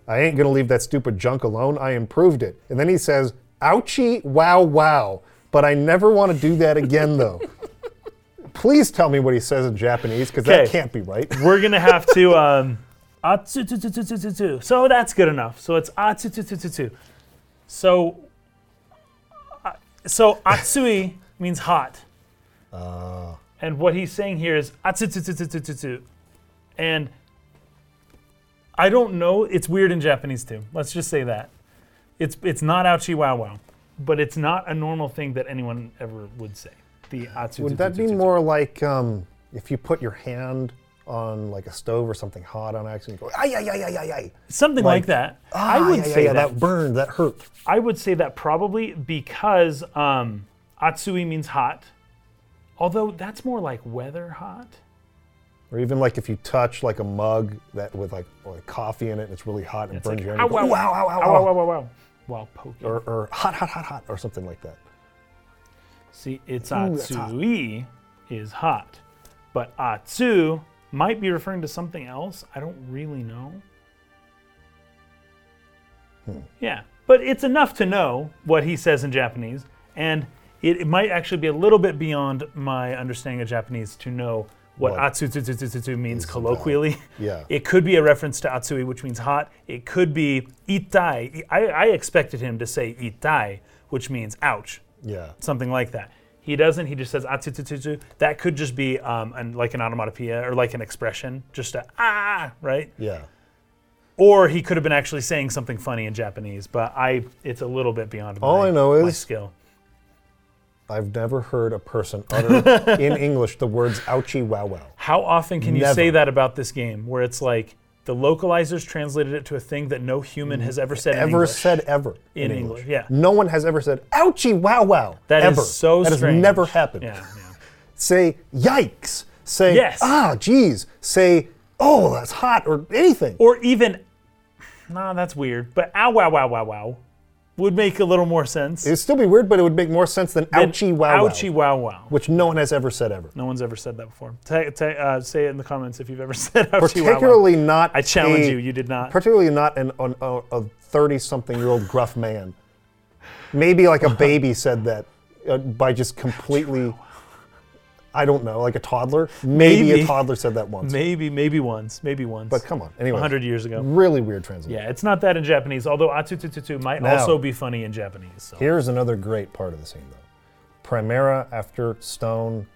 "I ain't gonna leave that stupid junk alone. I improved it." And then he says, "Ouchie, wow, wow." But I never want to do that again, though. Please tell me what he says in Japanese, because that can't be right. We're gonna have to um atsu-tu-tu-tu-tu-tu. So that's good enough. So it's atsu-tu-tu-tu-tu. So uh, so atsui means hot. And what he's saying here is atsu-tu-tu-tu-tu-tu. And I don't know, it's weird in Japanese too. Let's just say that. It's it's not ouchie wow wow, but it's not a normal thing that anyone ever would say. The atsu Would that be more like um, if you put your hand on like a stove or something hot on accident, you go, ay, ay, ay, ay, ay, ay. something like, like- that? Ah, I would yeah, say yeah, that. that burned, that hurt. I would say that probably because um, atsui means hot, although that's more like weather hot. Or even like if you touch like a mug that with like, like coffee in it and it's really hot and burns like, your hand. ow, you go, wow, "Ooh, ow, ow, ow, Ow, ow." wow, wow, wow, wow, while poking. Or, or hot, hot, hot, hot, or something like that. See, it's Ooh, that's hot. atsui is hot, but atsu might be referring to something else. I don't really know. Hmm. Yeah, but it's enough to know what he says in Japanese, and it, it might actually be a little bit beyond my understanding of Japanese to know what What atsu tu- tu- tu- tu- tu means colloquially. Yeah. It could be a reference to atsui, which means hot. It could be itai. I, I expected him to say itai, which means ouch Yeah. something like that. He doesn't. He just says atsutututu. That could just be um, an, like an onomatopoeia or like an expression, just a ah, right? Yeah. Or he could have been actually saying something funny in Japanese, but I, it's a little bit beyond All my, I know my is- skill. I've never heard a person utter in English the words ouchie wow wow. How often can you say that about this game, where it's like the localizers translated it to a thing that no human has ever said in Ever English? said ever. In English, yeah. No one has ever said ouchie wow wow. That is ever. so That strange. has never happened. Yeah, yeah. Say yikes. Say Yes. ah geez. Say oh that's hot or anything. Or even, nah, that's weird. But ow, wow, wow, wow, wow, would make a little more sense. It'd still be weird, but it would make more sense than than ouchie wow Ouchie, wow, wow, wow. which no one has ever said ever. No one's ever said that before. Ta ta uh, say it in the comments if you've ever said ouchie, wow, wow. Particularly not. I challenge a- you. You did not. Particularly not an, an, a thirty-something-year-old gruff man. Maybe like a baby said that uh, by just completely. I don't know, like a toddler. Maybe, Maybe. a toddler said that once. Maybe, maybe once, maybe once. But come on, anyway. 100 years ago. Really weird translation. Yeah, it's not that in Japanese, although atsutututu might Now- also be funny in Japanese. So. Here's another great part of the scene, though. Primera, after Stone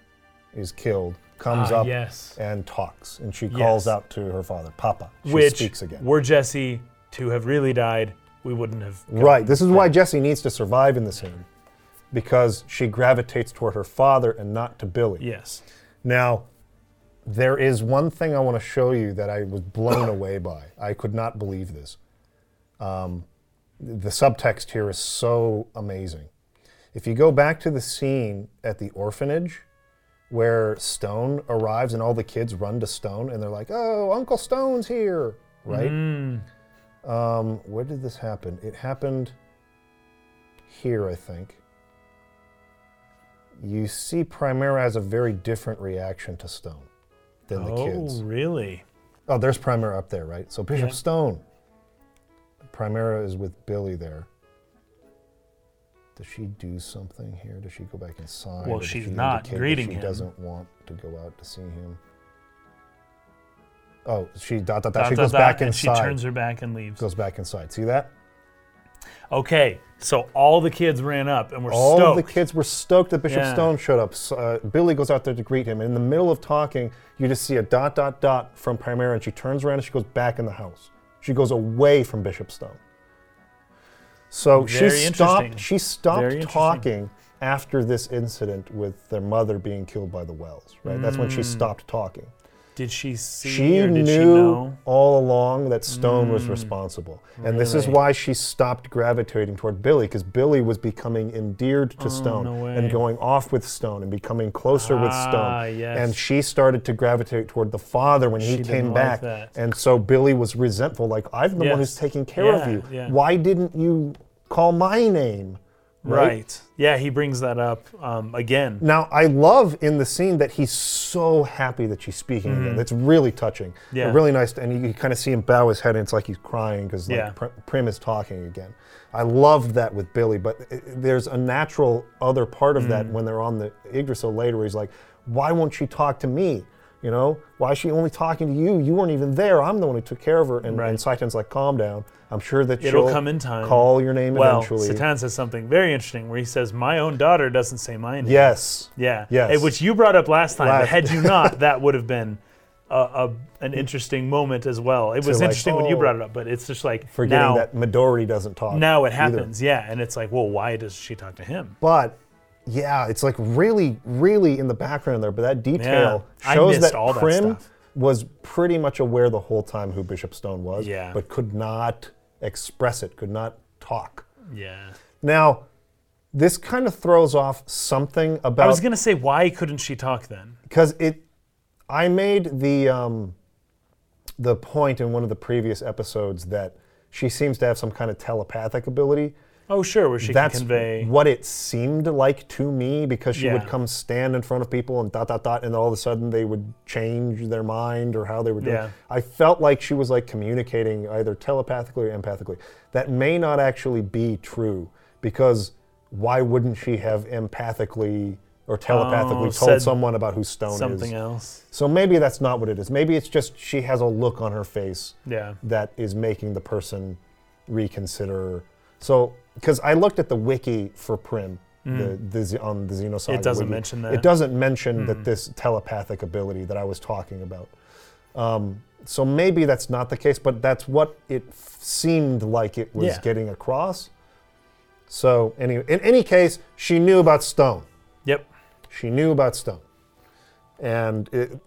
is killed, comes Ah, up yes. and talks, and she calls Yes. out to her father, Papa. She Which, speaks again. were Jesse to have really died, we wouldn't have. Right. This is why Jesse needs to survive in the scene, because she gravitates toward her father and not to Billy. Yes. Now, there is one thing I want to show you that I was blown away by. I could not believe this. Um, the subtext here is so amazing. If you go back to the scene at the orphanage where Stone arrives and all the kids run to Stone and they're like, oh, Uncle Stone's here, right? Um, where did this happen? It happened here, I think. You see, Primera has a very different reaction to Stone than the oh, kids. oh, really? Oh, there's Primera up there, right? So Bishop Yeah. Stone. Primera is with Billy there. Does she do something here? Does she go back inside? Well, or does she's she not indicate that greeting she him. doesn't want to go out to see him. Oh, she dot dot dot. Dot, she dot, goes dot, back and inside. she turns her back and leaves. goes back inside. See that? Okay, so all the kids ran up and were stoked. All stoked. the kids were stoked that Bishop Yeah. Stone showed up. So, uh, Billy goes out there to greet him. And in the middle of talking, you just see a dot, dot, dot from Primera, and she turns around and she goes back in the house. She goes away from Bishop Stone. So Very she interesting. stopped. She Very stopped interesting. talking after this incident with their mother being killed by the Wels. Right. That's when she stopped talking. Did she see She or knew she know? all along that Stone was responsible. And this is why she stopped gravitating toward Billy, because Billy was becoming endeared to Stone Oh, no way. and going off with Stone and becoming closer with Ah, Stone. yes. And she started to gravitate toward the father when he She came like back. that. And so Billy was resentful, like, I'm the one who's Yes. taking care of Yeah, you. yeah. Why didn't you call my name? Right. Yeah, he brings that up um, again. Now, I love in the scene that he's so happy that she's speaking again. It's really touching. Mm-hmm. Yeah. Really nice. And you, you kind of see him bow his head, and it's like he's crying because like, Yeah. Pr- Prim is talking again. I loved that with Billy, but i- there's a natural other part of Mm. that when they're on the Yggdrasil later where he's like, why won't she talk to me? You know, why is she only talking to you? You weren't even there. I'm the one who took care of her. And, Right. and Citan's like, calm down. I'm sure that It'll she'll come in time. call your name Well, eventually. Citan says something very interesting where he says, My own daughter doesn't say my name. yes. Yeah. Yes. Which you brought up last time. but Last- had you not, that would have been a, a, an interesting moment as well. It was like, interesting when you oh, brought it up, but it's just like Forgetting now, that Midori doesn't talk. now it either. happens. Yeah. And it's like, well, why does she talk to him? But yeah, it's like really, really in the background there. But that detail Yeah, I shows missed that all that Prim stuff. was pretty much aware the whole time who Bishop Stone was, Yeah. but could not express it, could not talk. Yeah. Now, this kind of throws off something about I about was going to say, why couldn't she talk then? because it. I made the um, the point in one of the previous episodes that she seems to have some kind of telepathic ability. Oh, sure, where she that's can convey. what it seemed like to me because she would come stand in front of people and dot dot dot and all of a sudden they would change their mind or how they were doing. Yeah. I felt like she was like communicating either telepathically or empathically. That may not actually be true because why wouldn't she have empathically or telepathically Oh, told said someone about who Stone Something is? else. So maybe that's not what it is. Maybe it's just she has a look on her face Yeah. that is making the person reconsider. So, because I looked at the wiki for Prim, the, the on the Xenosaga. Mm. It doesn't wiki. mention that. It doesn't mention that this telepathic ability that I was talking about. Um, so maybe that's not the case, but that's what it f- seemed like it was Yeah. getting across. So, any, in any case, she knew about Stone. Yep. She knew about Stone. And it,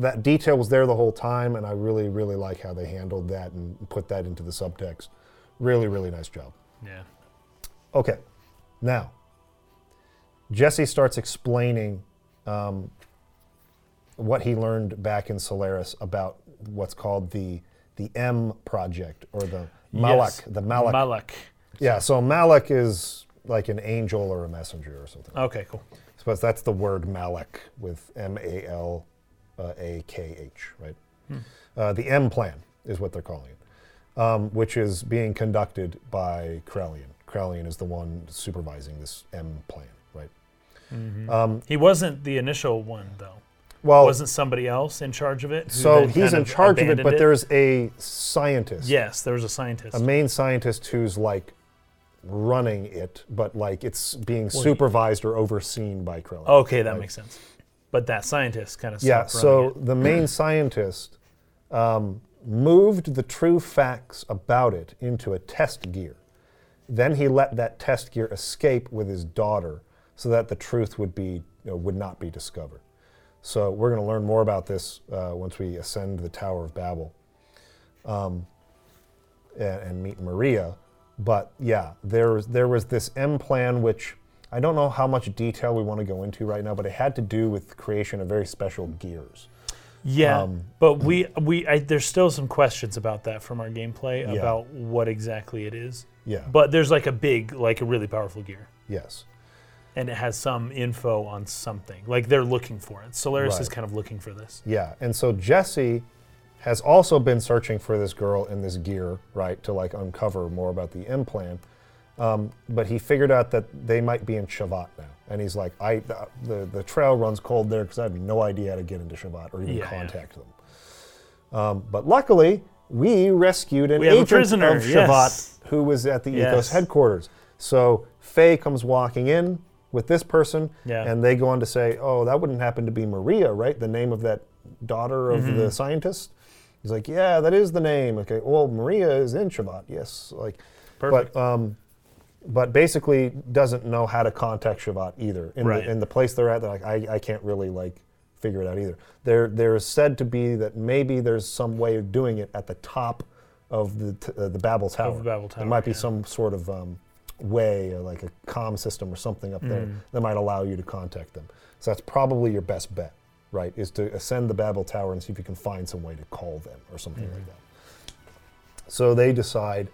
that detail was there the whole time, and I really, really like how they handled that and put that into the subtext. Really, really nice job. Yeah. Okay, now, Jesse starts explaining um, what he learned back in Solaris about what's called the the M project or the Malak. Yes. The Malak. Malak. Yeah, so Malak is like an angel or a messenger or something. Okay, cool. I suppose that's the word Malak with M A L A K H, right? Uh, the M plan is what they're calling it, um, which is being conducted by Krelian. Krelian is the one supervising this M plan, right? Um, He wasn't the initial one, though. well, Wasn't somebody else in charge of it? so he's in of charge of it, but there's a scientist, Yes, there's a scientist. a main scientist who's like running it, but like it's being supervised or overseen by Krelian. okay, that right? makes sense. But that scientist kind of Yeah, so the main scientist um, moved the true facts about it into a test gear. Then he let that test gear escape with his daughter so that the truth would, be, you know, would not be discovered. So we're going to learn more about this uh, once we ascend the Tower of Babel um, and, and meet Maria. But yeah, there was, there was this M plan, which I don't know how much detail we want to go into right now, but it had to do with the creation of very special gears. Yeah, um, but we we I, there's still some questions about that from our gameplay Yeah. about what exactly it is. Yeah. But there's like a big, like a really powerful gear, yes. and it has some info on something. Like they're looking for it. Solaris is kind of looking for this. Yeah. And so Jesse has also been searching for this girl in this gear, right, to like uncover more about the M plan. Um, but he figured out that they might be in Shevat now, and he's like, "I the the, the trail runs cold there because I have no idea how to get into Shevat or even Yeah, yeah. contact them." Um, but luckily, we rescued an We agent prisoner, of Shevat yes. who was at the Yes. Ethos headquarters. So Fei comes walking in with this person, Yeah. and they go on to say, "Oh, that wouldn't happen to be Maria, right? The name of that daughter of Mm-hmm. the scientist." He's like, "Yeah, that is the name." Okay, well, Maria is in Shevat, yes. Like, Perfect. but um, but basically doesn't know how to contact Shevat either. In, Right. the, in the place they're at, they're like, I, I can't really like figure it out either. There there is said to be that maybe there's some way of doing it at the top of the t- uh, the Babel Tower. the Babel Tower. There might be yeah. some sort of um, way, or like a comm system or something up there Mm. that might allow you to contact them. So that's probably your best bet, right? Is to ascend the Babel Tower and see if you can find some way to call them or something Mm. like that. So they decide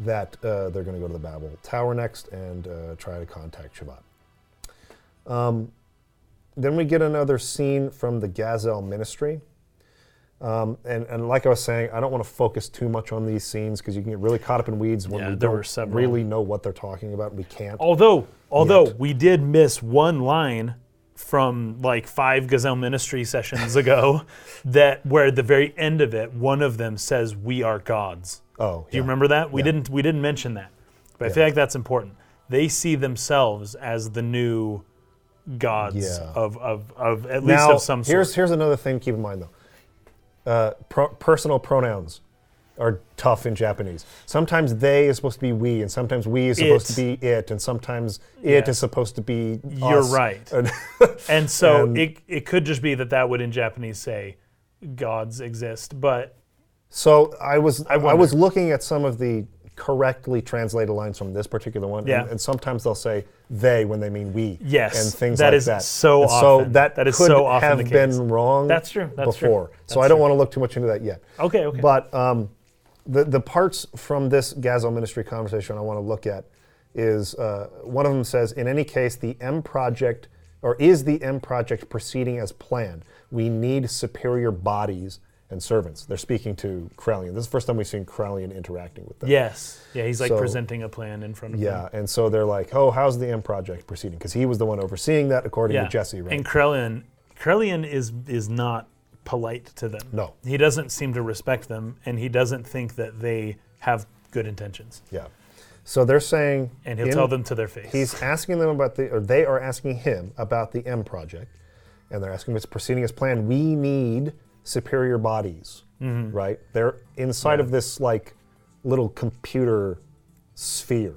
that uh, they're going to go to the Babel Tower next and uh, try to contact Shevat. Um, then we get another scene from the Gazel ministry. Um, and, and like I was saying, I don't want to focus too much on these scenes because you can get really caught up in weeds when Yeah, we there were don't several. really know what they're talking about. We can't. Although, although we did miss one line from like five Gazel Ministry sessions ago, that where at the very end of it, one of them says, "We are gods." Oh, Do you yeah. remember that? We didn't. We didn't mention that, but I feel like that's important. They see themselves as the new gods Yeah. of, of, of at least Now, of some sort. here's here's another thing to keep in mind though. Uh, pro- personal pronouns are tough in Japanese. Sometimes they is supposed to be we, and sometimes we is supposed It. to be it, and sometimes it is supposed to be. You're us. right. And- so And- it, it could just be that that would in Japanese say gods exist, but so I was I, wonder. was looking at some of the correctly translated lines from this particular one, Yeah. and, and sometimes they'll say they when they mean we. Yes, and things that like that. so And often- So that that is could so often have the case. been wrong. That's true, that's true, before, so I don't true. want to look too much into that yet. okay, okay. But um, the the parts from this Gazel Ministry conversation I want to look at is uh, one of them says, in any case, the M project or is the M project proceeding as planned? We need superior bodies and servants. They're speaking to Krelian. This is the first time we've seen Krelian interacting with them. yes, yeah, he's like So- presenting a plan in front of Yeah, them. Yeah, and so they're like, "Oh, how's the M project proceeding?" Because he was the one overseeing that, according Yeah, to Jesse, right? And Krelian, Krelian is is not polite to them. No. he doesn't seem to respect them, and he doesn't think that they have good intentions, yeah. So they're saying, and he'll in- tell them to their face. He's asking them about the, or they are asking him about the M project, and they're asking if it's proceeding as planned. We need superior bodies, Mm-hmm. right? They're inside of this like little computer sphere.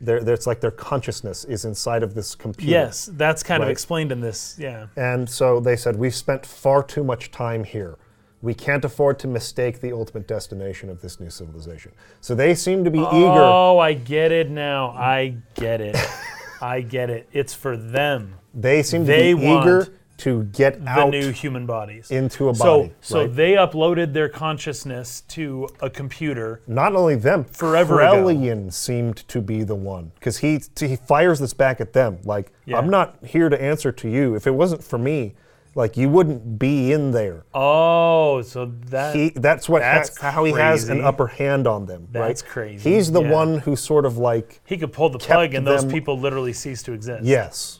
They're, they're- it's like their consciousness is inside of this computer. yes, that's kind of explained in this. Yeah, And so they said, We've spent far too much time here. We can't afford to mistake the ultimate destination of this new civilization. So they seem to be eager. Oh, I get it now. I get it. I get it. It's for them, They seem They to be want eager to get the out new human bodies. into a so, body. so right? they uploaded their consciousness to a computer. Not only them, Forever ago. Seemed to be the one because he he fires this back at them like Yeah. I'm not here to answer to you. If it wasn't for me, like you wouldn't be in there. Oh, so that He that's what That's ha- how he has an upper hand on them. That's right? crazy, He's the yeah. one who sort of like he could pull the plug, and those people literally cease to exist. yes.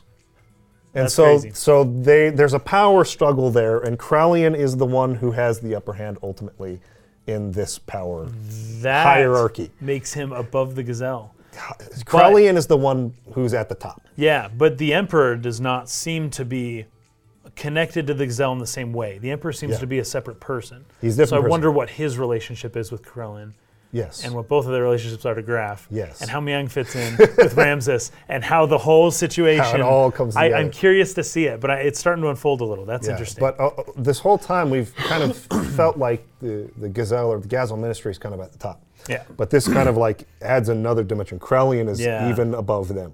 And That's so crazy. so they there's a power struggle there, and Krelian is the one who has the upper hand ultimately in this power that hierarchy. makes him above the Gazel. Krelian is the one who's at the top. Yeah, but the emperor does not seem to be connected to the Gazel in the same way. The emperor seems Yeah. to be a separate person. He's a different So I person. wonder what his relationship is with Krelian. Yes. and what both of their relationships are to Grahf. Yes. And how Miang fits in with Ramsus and how the whole situation. all comes I, together. I'm curious to see it, but I, it's starting to unfold a little. That's Yeah, interesting. But uh, uh, this whole time we've kind of felt like the, the Gazel or the Gazel Ministry is kind of at the top. yeah. But this kind of like adds another dimension. Krelian is Yeah. even above them.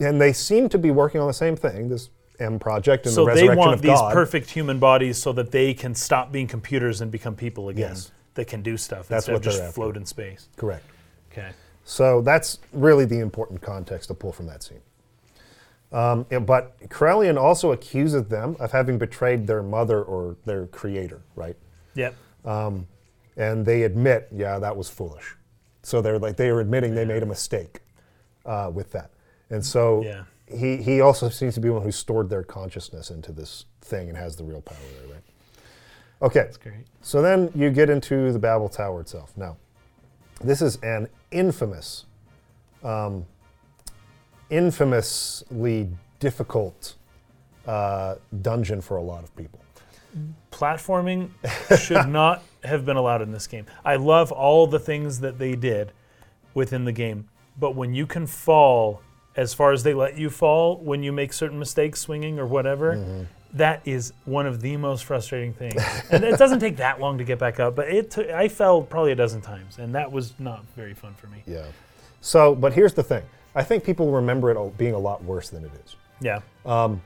And they seem to be working on the same thing, this M project and So the they want these perfect human bodies so that they can stop being computers and become people again Yes. That can do stuff That's instead what of just after. float in space. Correct. Okay. So that's really the important context to pull from that scene. Um, yeah, but Krelian also accuses them of having betrayed their mother or their creator, right? Yep. and they admit, yeah, that was foolish. So they're like they are admitting they made a mistake uh, with that, and so Yeah. he he also seems to be one who stored their consciousness into this thing and has the real power there, right? Okay, Great. so then you get into the Babel Tower itself. Now, this is an infamous, um, infamously difficult uh, dungeon for a lot of people. platforming should not have been allowed in this game. I love all the things that they did within the game, but when you can fall as far as they let you fall when you make certain mistakes swinging or whatever, Mm-hmm. That is one of the most frustrating things. and it doesn't take that long to get back up, but it took I fell probably a dozen times, and that was not very fun for me. Yeah. So, but here's the thing. I think people remember it being a lot worse than it is. Yeah. Um,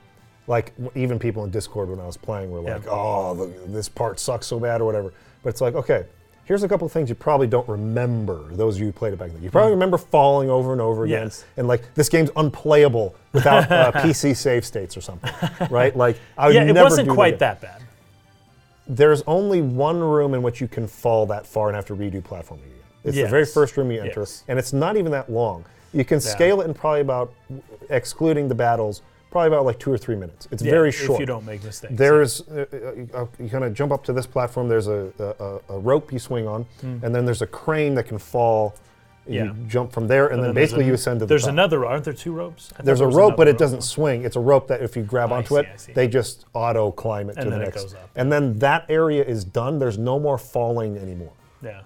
like w- even people in Discord when I was playing were Yeah. like, "Oh, the, this part sucks so bad" or whatever. But it's like, okay, here's a couple of things you probably don't remember. Those of you who played it back then, you probably remember falling over and over again, Mm. Yes. and like this game's unplayable without uh, PC save states or something, right? Like I would Yeah, it never wasn't do quite that. that bad. There's only one room in which you can fall that far and have to redo platforming again. It's the very first room you enter, Yes. and it's not even that long. You can Yeah. scale it in probably about, excluding the battles, probably about like two or three minutes. It's Yeah, very short. If you don't make mistakes. There's, uh, uh, you kind of jump up to this platform. There's a, a, a rope you swing on, and then there's a crane that can fall. You. Yeah. jump from there, and, then, then basically an- you ascend to the There's top. another. Aren't there two ropes? I There's a rope, but it doesn't swing. It's a rope that if you grab I onto see, it, they just auto climb it And to the next. goes up. And then that area is done. There's no more falling anymore. Yeah.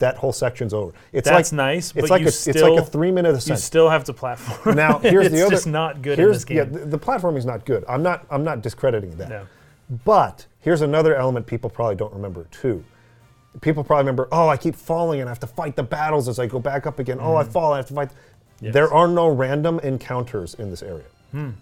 That whole section's over. It's That's like nice, It's but like you a, it's like still- a three minute You still have to platform. now here's it's the other. just not good in here's, this game. Yeah, the, the platforming's not good. I'm not. I'm not discrediting that. No. But here's another element people probably don't remember too. People probably remember, oh, I keep falling and I have to fight the battles as I go back up again. Oh, I fall, I have to fight. Mm-hmm. Yes. There are no random encounters in this area.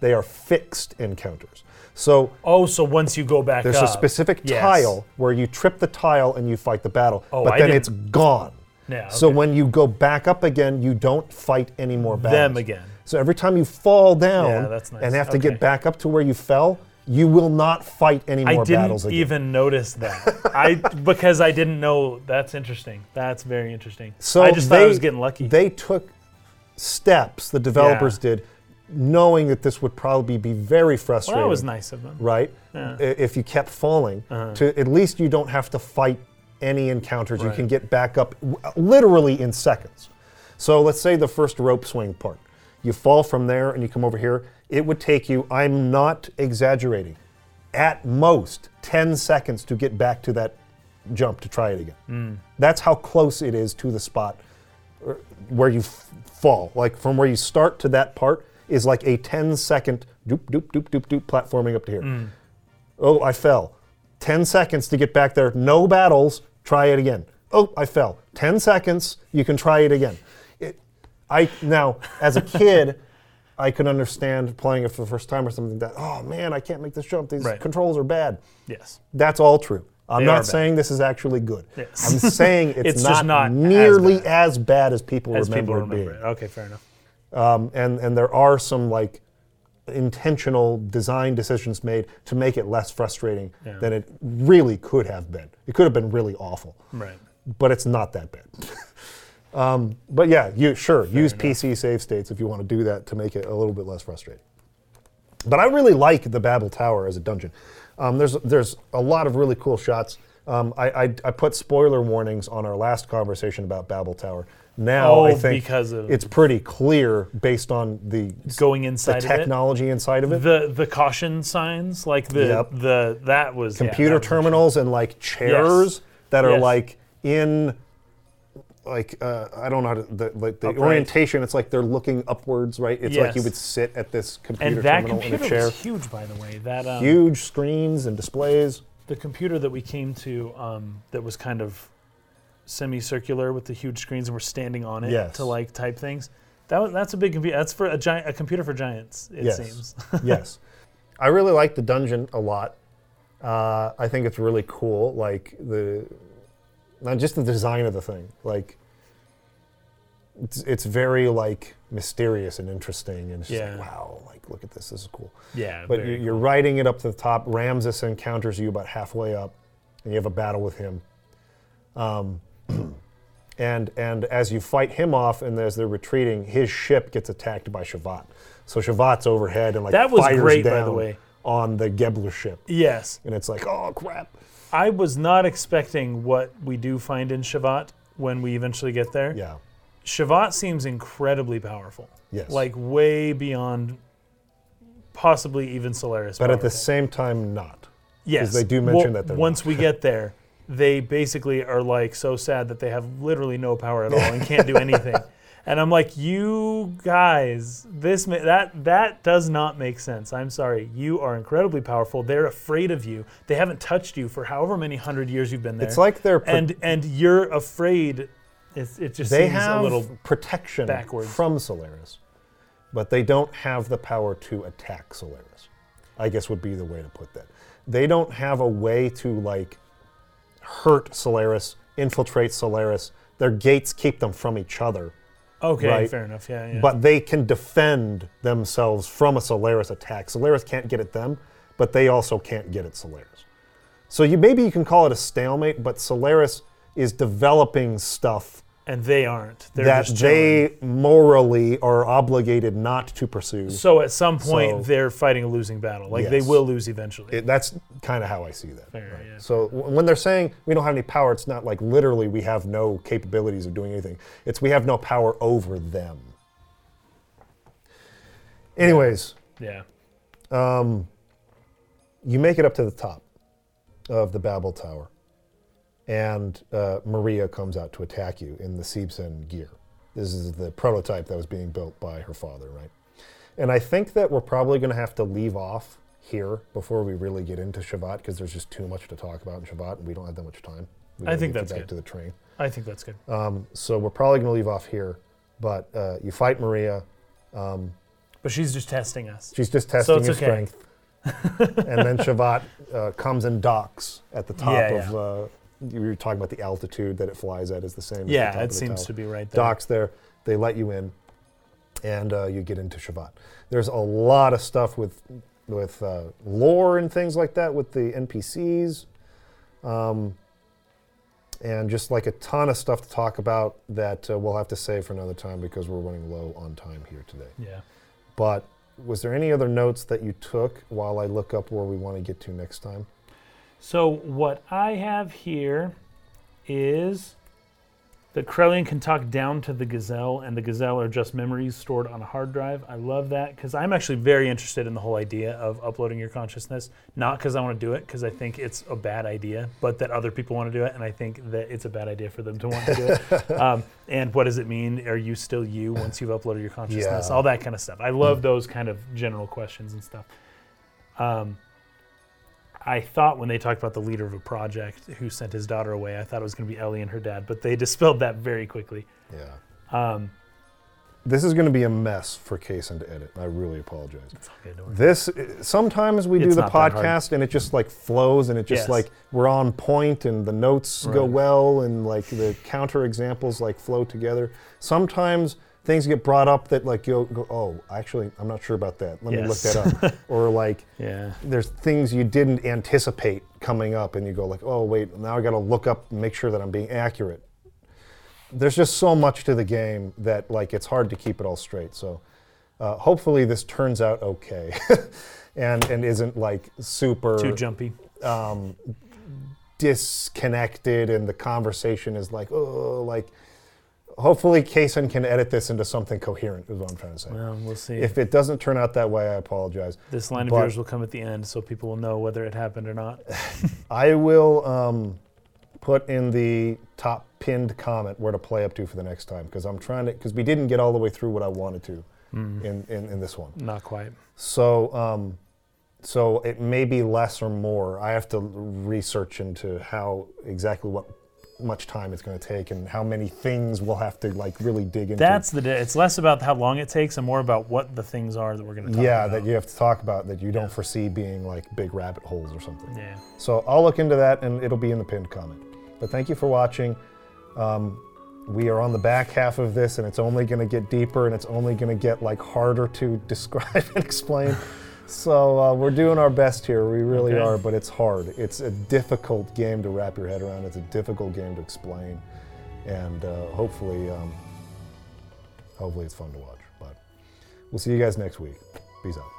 They are fixed encounters. So Oh, so once you go back there's up, a specific yes. tile where you trip the tile and you fight the battle, Oh, but I then didn't- it's gone. Yeah, So when you go back up again, you don't fight any more battles. Them again. So every time you fall down Yeah, nice. and have to Okay. get back up to where you fell, you will not fight any more battles. I didn't even notice that. I because I didn't know. That's interesting. That's very interesting. So I just they, thought I was getting lucky. They took steps, the developers did, knowing that this would probably be very frustrating. well, that was nice of them. Right? Yeah. If you kept falling, Uh-huh. to at least you don't have to fight any encounters. You can get back up literally in seconds. So let's say the first rope swing part. You fall from there and you come over here. It would take you, I'm not exaggerating, at most 10 seconds to get back to that jump to try it again. Hmm. That's how close it is to the spot uh, where you f- fall. Like from where you start to that part is like a 10 second doop, doop, doop, doop, doop platforming up to here. Oh, I fell. 10 seconds to get back there. No battles. Try it again. Oh, I fell. 10 seconds. You can try it again. It, I now, as a kid, I could understand playing it for the first time or something that, oh man, I can't make this jump. These Right. controls are bad. Yes. That's all true. I'm They not bad. saying this is actually good. Yes. I'm saying it's, It's not, just not as nearly as bad as people As remember people it remember being. it. Okay, fair enough. Um, and and there are some like intentional design decisions made to make it less frustrating Yeah. than it really could have been. It could have been really awful, Right. but it's not that bad. um, but yeah, you sure use enough. PC save states if you want to do that to make it a little bit less frustrating. But I really like the Babel Tower as a dungeon. Um, there's there's a lot of really cool shots. Um, I, I, I put spoiler warnings on our last conversation about Babel Tower. Now Oh, I think because of- it's pretty clear based on the Going the inside of it. technology inside of it. The the caution signs, like the Yep. the that was yeah, Computer that was terminals and like chairs that are Yes. like in like uh, I don't know how to, the, like the Upright. orientation. It's like they're looking upwards, right? It's like you would sit at this computer And that terminal in a computer chair. was huge, by the way. That um, Huge screens and displays. the computer that we came to um, that was kind of semicircular with the huge screens and we're standing on it Yes. to like type things. That was that's a big computer. That's for a giant a computer for giants. It Yes. seems. yes. I really like the dungeon a lot. Uh, I think it's really cool. Like the, not just the design of the thing. Like, it's, it's very like mysterious and interesting, and Yeah. like, wow, like look at this, this is cool. yeah, But very you, you're riding it up to the top. Ramsus encounters you about halfway up, and you have a battle with him. Um, And and as you fight him off, and as they're retreating, his ship gets attacked by Shevat. So Shevat's overhead and like That was fires great, by down the way. on the Gebler ship, Yes. and it's like, oh crap. I was not expecting what we do find in Shevat when we eventually get there. Yeah. Shevat seems incredibly powerful. Yes. Like way beyond possibly even Solaris. But at the powerful. same time, not. yes, they do mention that they're once we get there, they basically are like so sad that they have literally no power at all and can't do anything. And I'm like, you guys, this ma- that that does not make sense. I'm sorry. You are incredibly powerful. They're afraid of you. They haven't touched you for however many hundred years you've been there. It's like they're pro- and and you're afraid. It's, it just they seems have a little protection backwards. from Solaris, but they don't have the power to attack Solaris. I guess would be the way to put that. They don't have a way to like hurt Solaris, infiltrate Solaris. Their gates keep them from each other, okay. right. Fair enough. Yeah. yeah. but they can defend themselves from a Solaris attack. Solaris can't get at them, but they also can't get at Solaris. So you maybe you can call it a stalemate, but Solaris is developing stuff and they aren't. They're that just they morally are obligated not to pursue. So at some point So- they're fighting a losing battle. Like they will lose eventually. It- that's kind of how I see that. Fair, yeah. So w- when they're saying we don't have any power, it's not like literally we have no capabilities of doing anything. It's we have no power over them. Anyways, yeah. Um, you make it up to the top of the Babel Tower, and uh, Maria comes out to attack you in the Seibzehn gear. This is the prototype that was being built by her father, right? And I think that we're probably going to have to leave off here before we really get into Shevat because there's just too much to talk about in Shevat, and we don't have that much time. We I think that's back good. to the train. I think that's good. Um, so we're probably going to leave off here, but uh, you fight Maria. But she's just testing us. She's just testing it's your okay. strength. and then Shevat uh, comes and docks at the top Yeah, of. Uh, you were talking about the altitude that it flies at is the same. as the Yeah, top it of the seems tower. to be right there. Docks there. They let you in, and uh, you get into Shevat. There's a lot of stuff with with uh, lore and things like that with the NPCs, um, and just like a ton of stuff to talk about that uh, we'll have to save for another time because we're running low on time here today. Yeah. But was there any other notes that you took while I look up where we want to get to next time? So what I have here is that Krelian can talk down to the Gazel, and the Gazel are just memories stored on a hard drive. I love that because I'm actually very interested in the whole idea of uploading your consciousness. Not because I want to do it, because I think it's a bad idea, but that other people want to do it, and I think that it's a bad idea for them to want to do it. um, and what does it mean? Are you still you once you've uploaded your consciousness? Yeah. All that kind of stuff. I love those kind of general questions and stuff. Um, I thought when they talked about the leader of a project who sent his daughter away, I thought it was going to be Elly and her dad, but they dispelled that very quickly. Yeah. Um, This is going to be a mess for Kason to edit. I really apologize. it's okay, don't worry. This sometimes we do the not that hard. podcast and it just like flows and it just Yes. like we're on point and the notes go well and like the counter examples like flow together. Sometimes things get brought up that like you go, oh, actually I'm not sure about that. Let me look that up. or like yeah, there's things you didn't anticipate coming up and you go like oh wait now i got to look up and make sure that i'm being accurate there's just so much to the game that like it's hard to keep it all straight so uh, hopefully this turns out okay and and isn't like super too jumpy. Um, disconnected and the conversation is like oh like hopefully Kason can edit this into something coherent is what i'm trying to say Well, we'll see. if it doesn't turn out that way i apologize this line of but- yours will come at the end, so people will know whether it happened or not. I will um, put in the top pinned comment where to play up to for the next time because I'm trying to because we didn't get all the way through what I wanted to Mm. in, in, in this one. Not quite. So um, so it may be less or more. I have to research into how exactly what much time it's going to take and how many things we'll have to like really dig into. That's the. It's less about how long it takes and more about what the things are that we're going to talk yeah about. that you have to talk about that you don't foresee being like big rabbit holes or something. Yeah. So I'll look into that and it'll be in the pinned comment. But thank you for watching. Um, we are on the back half of this and it's only going to get deeper and it's only going to get like harder to describe and explain. So uh, we're doing our best here. We really Okay. are, but it's hard. It's a difficult game to wrap your head around. It's a difficult game to explain. and uh, hopefully, um, hopefully it's fun to watch. But we'll see you guys next week. Peace out.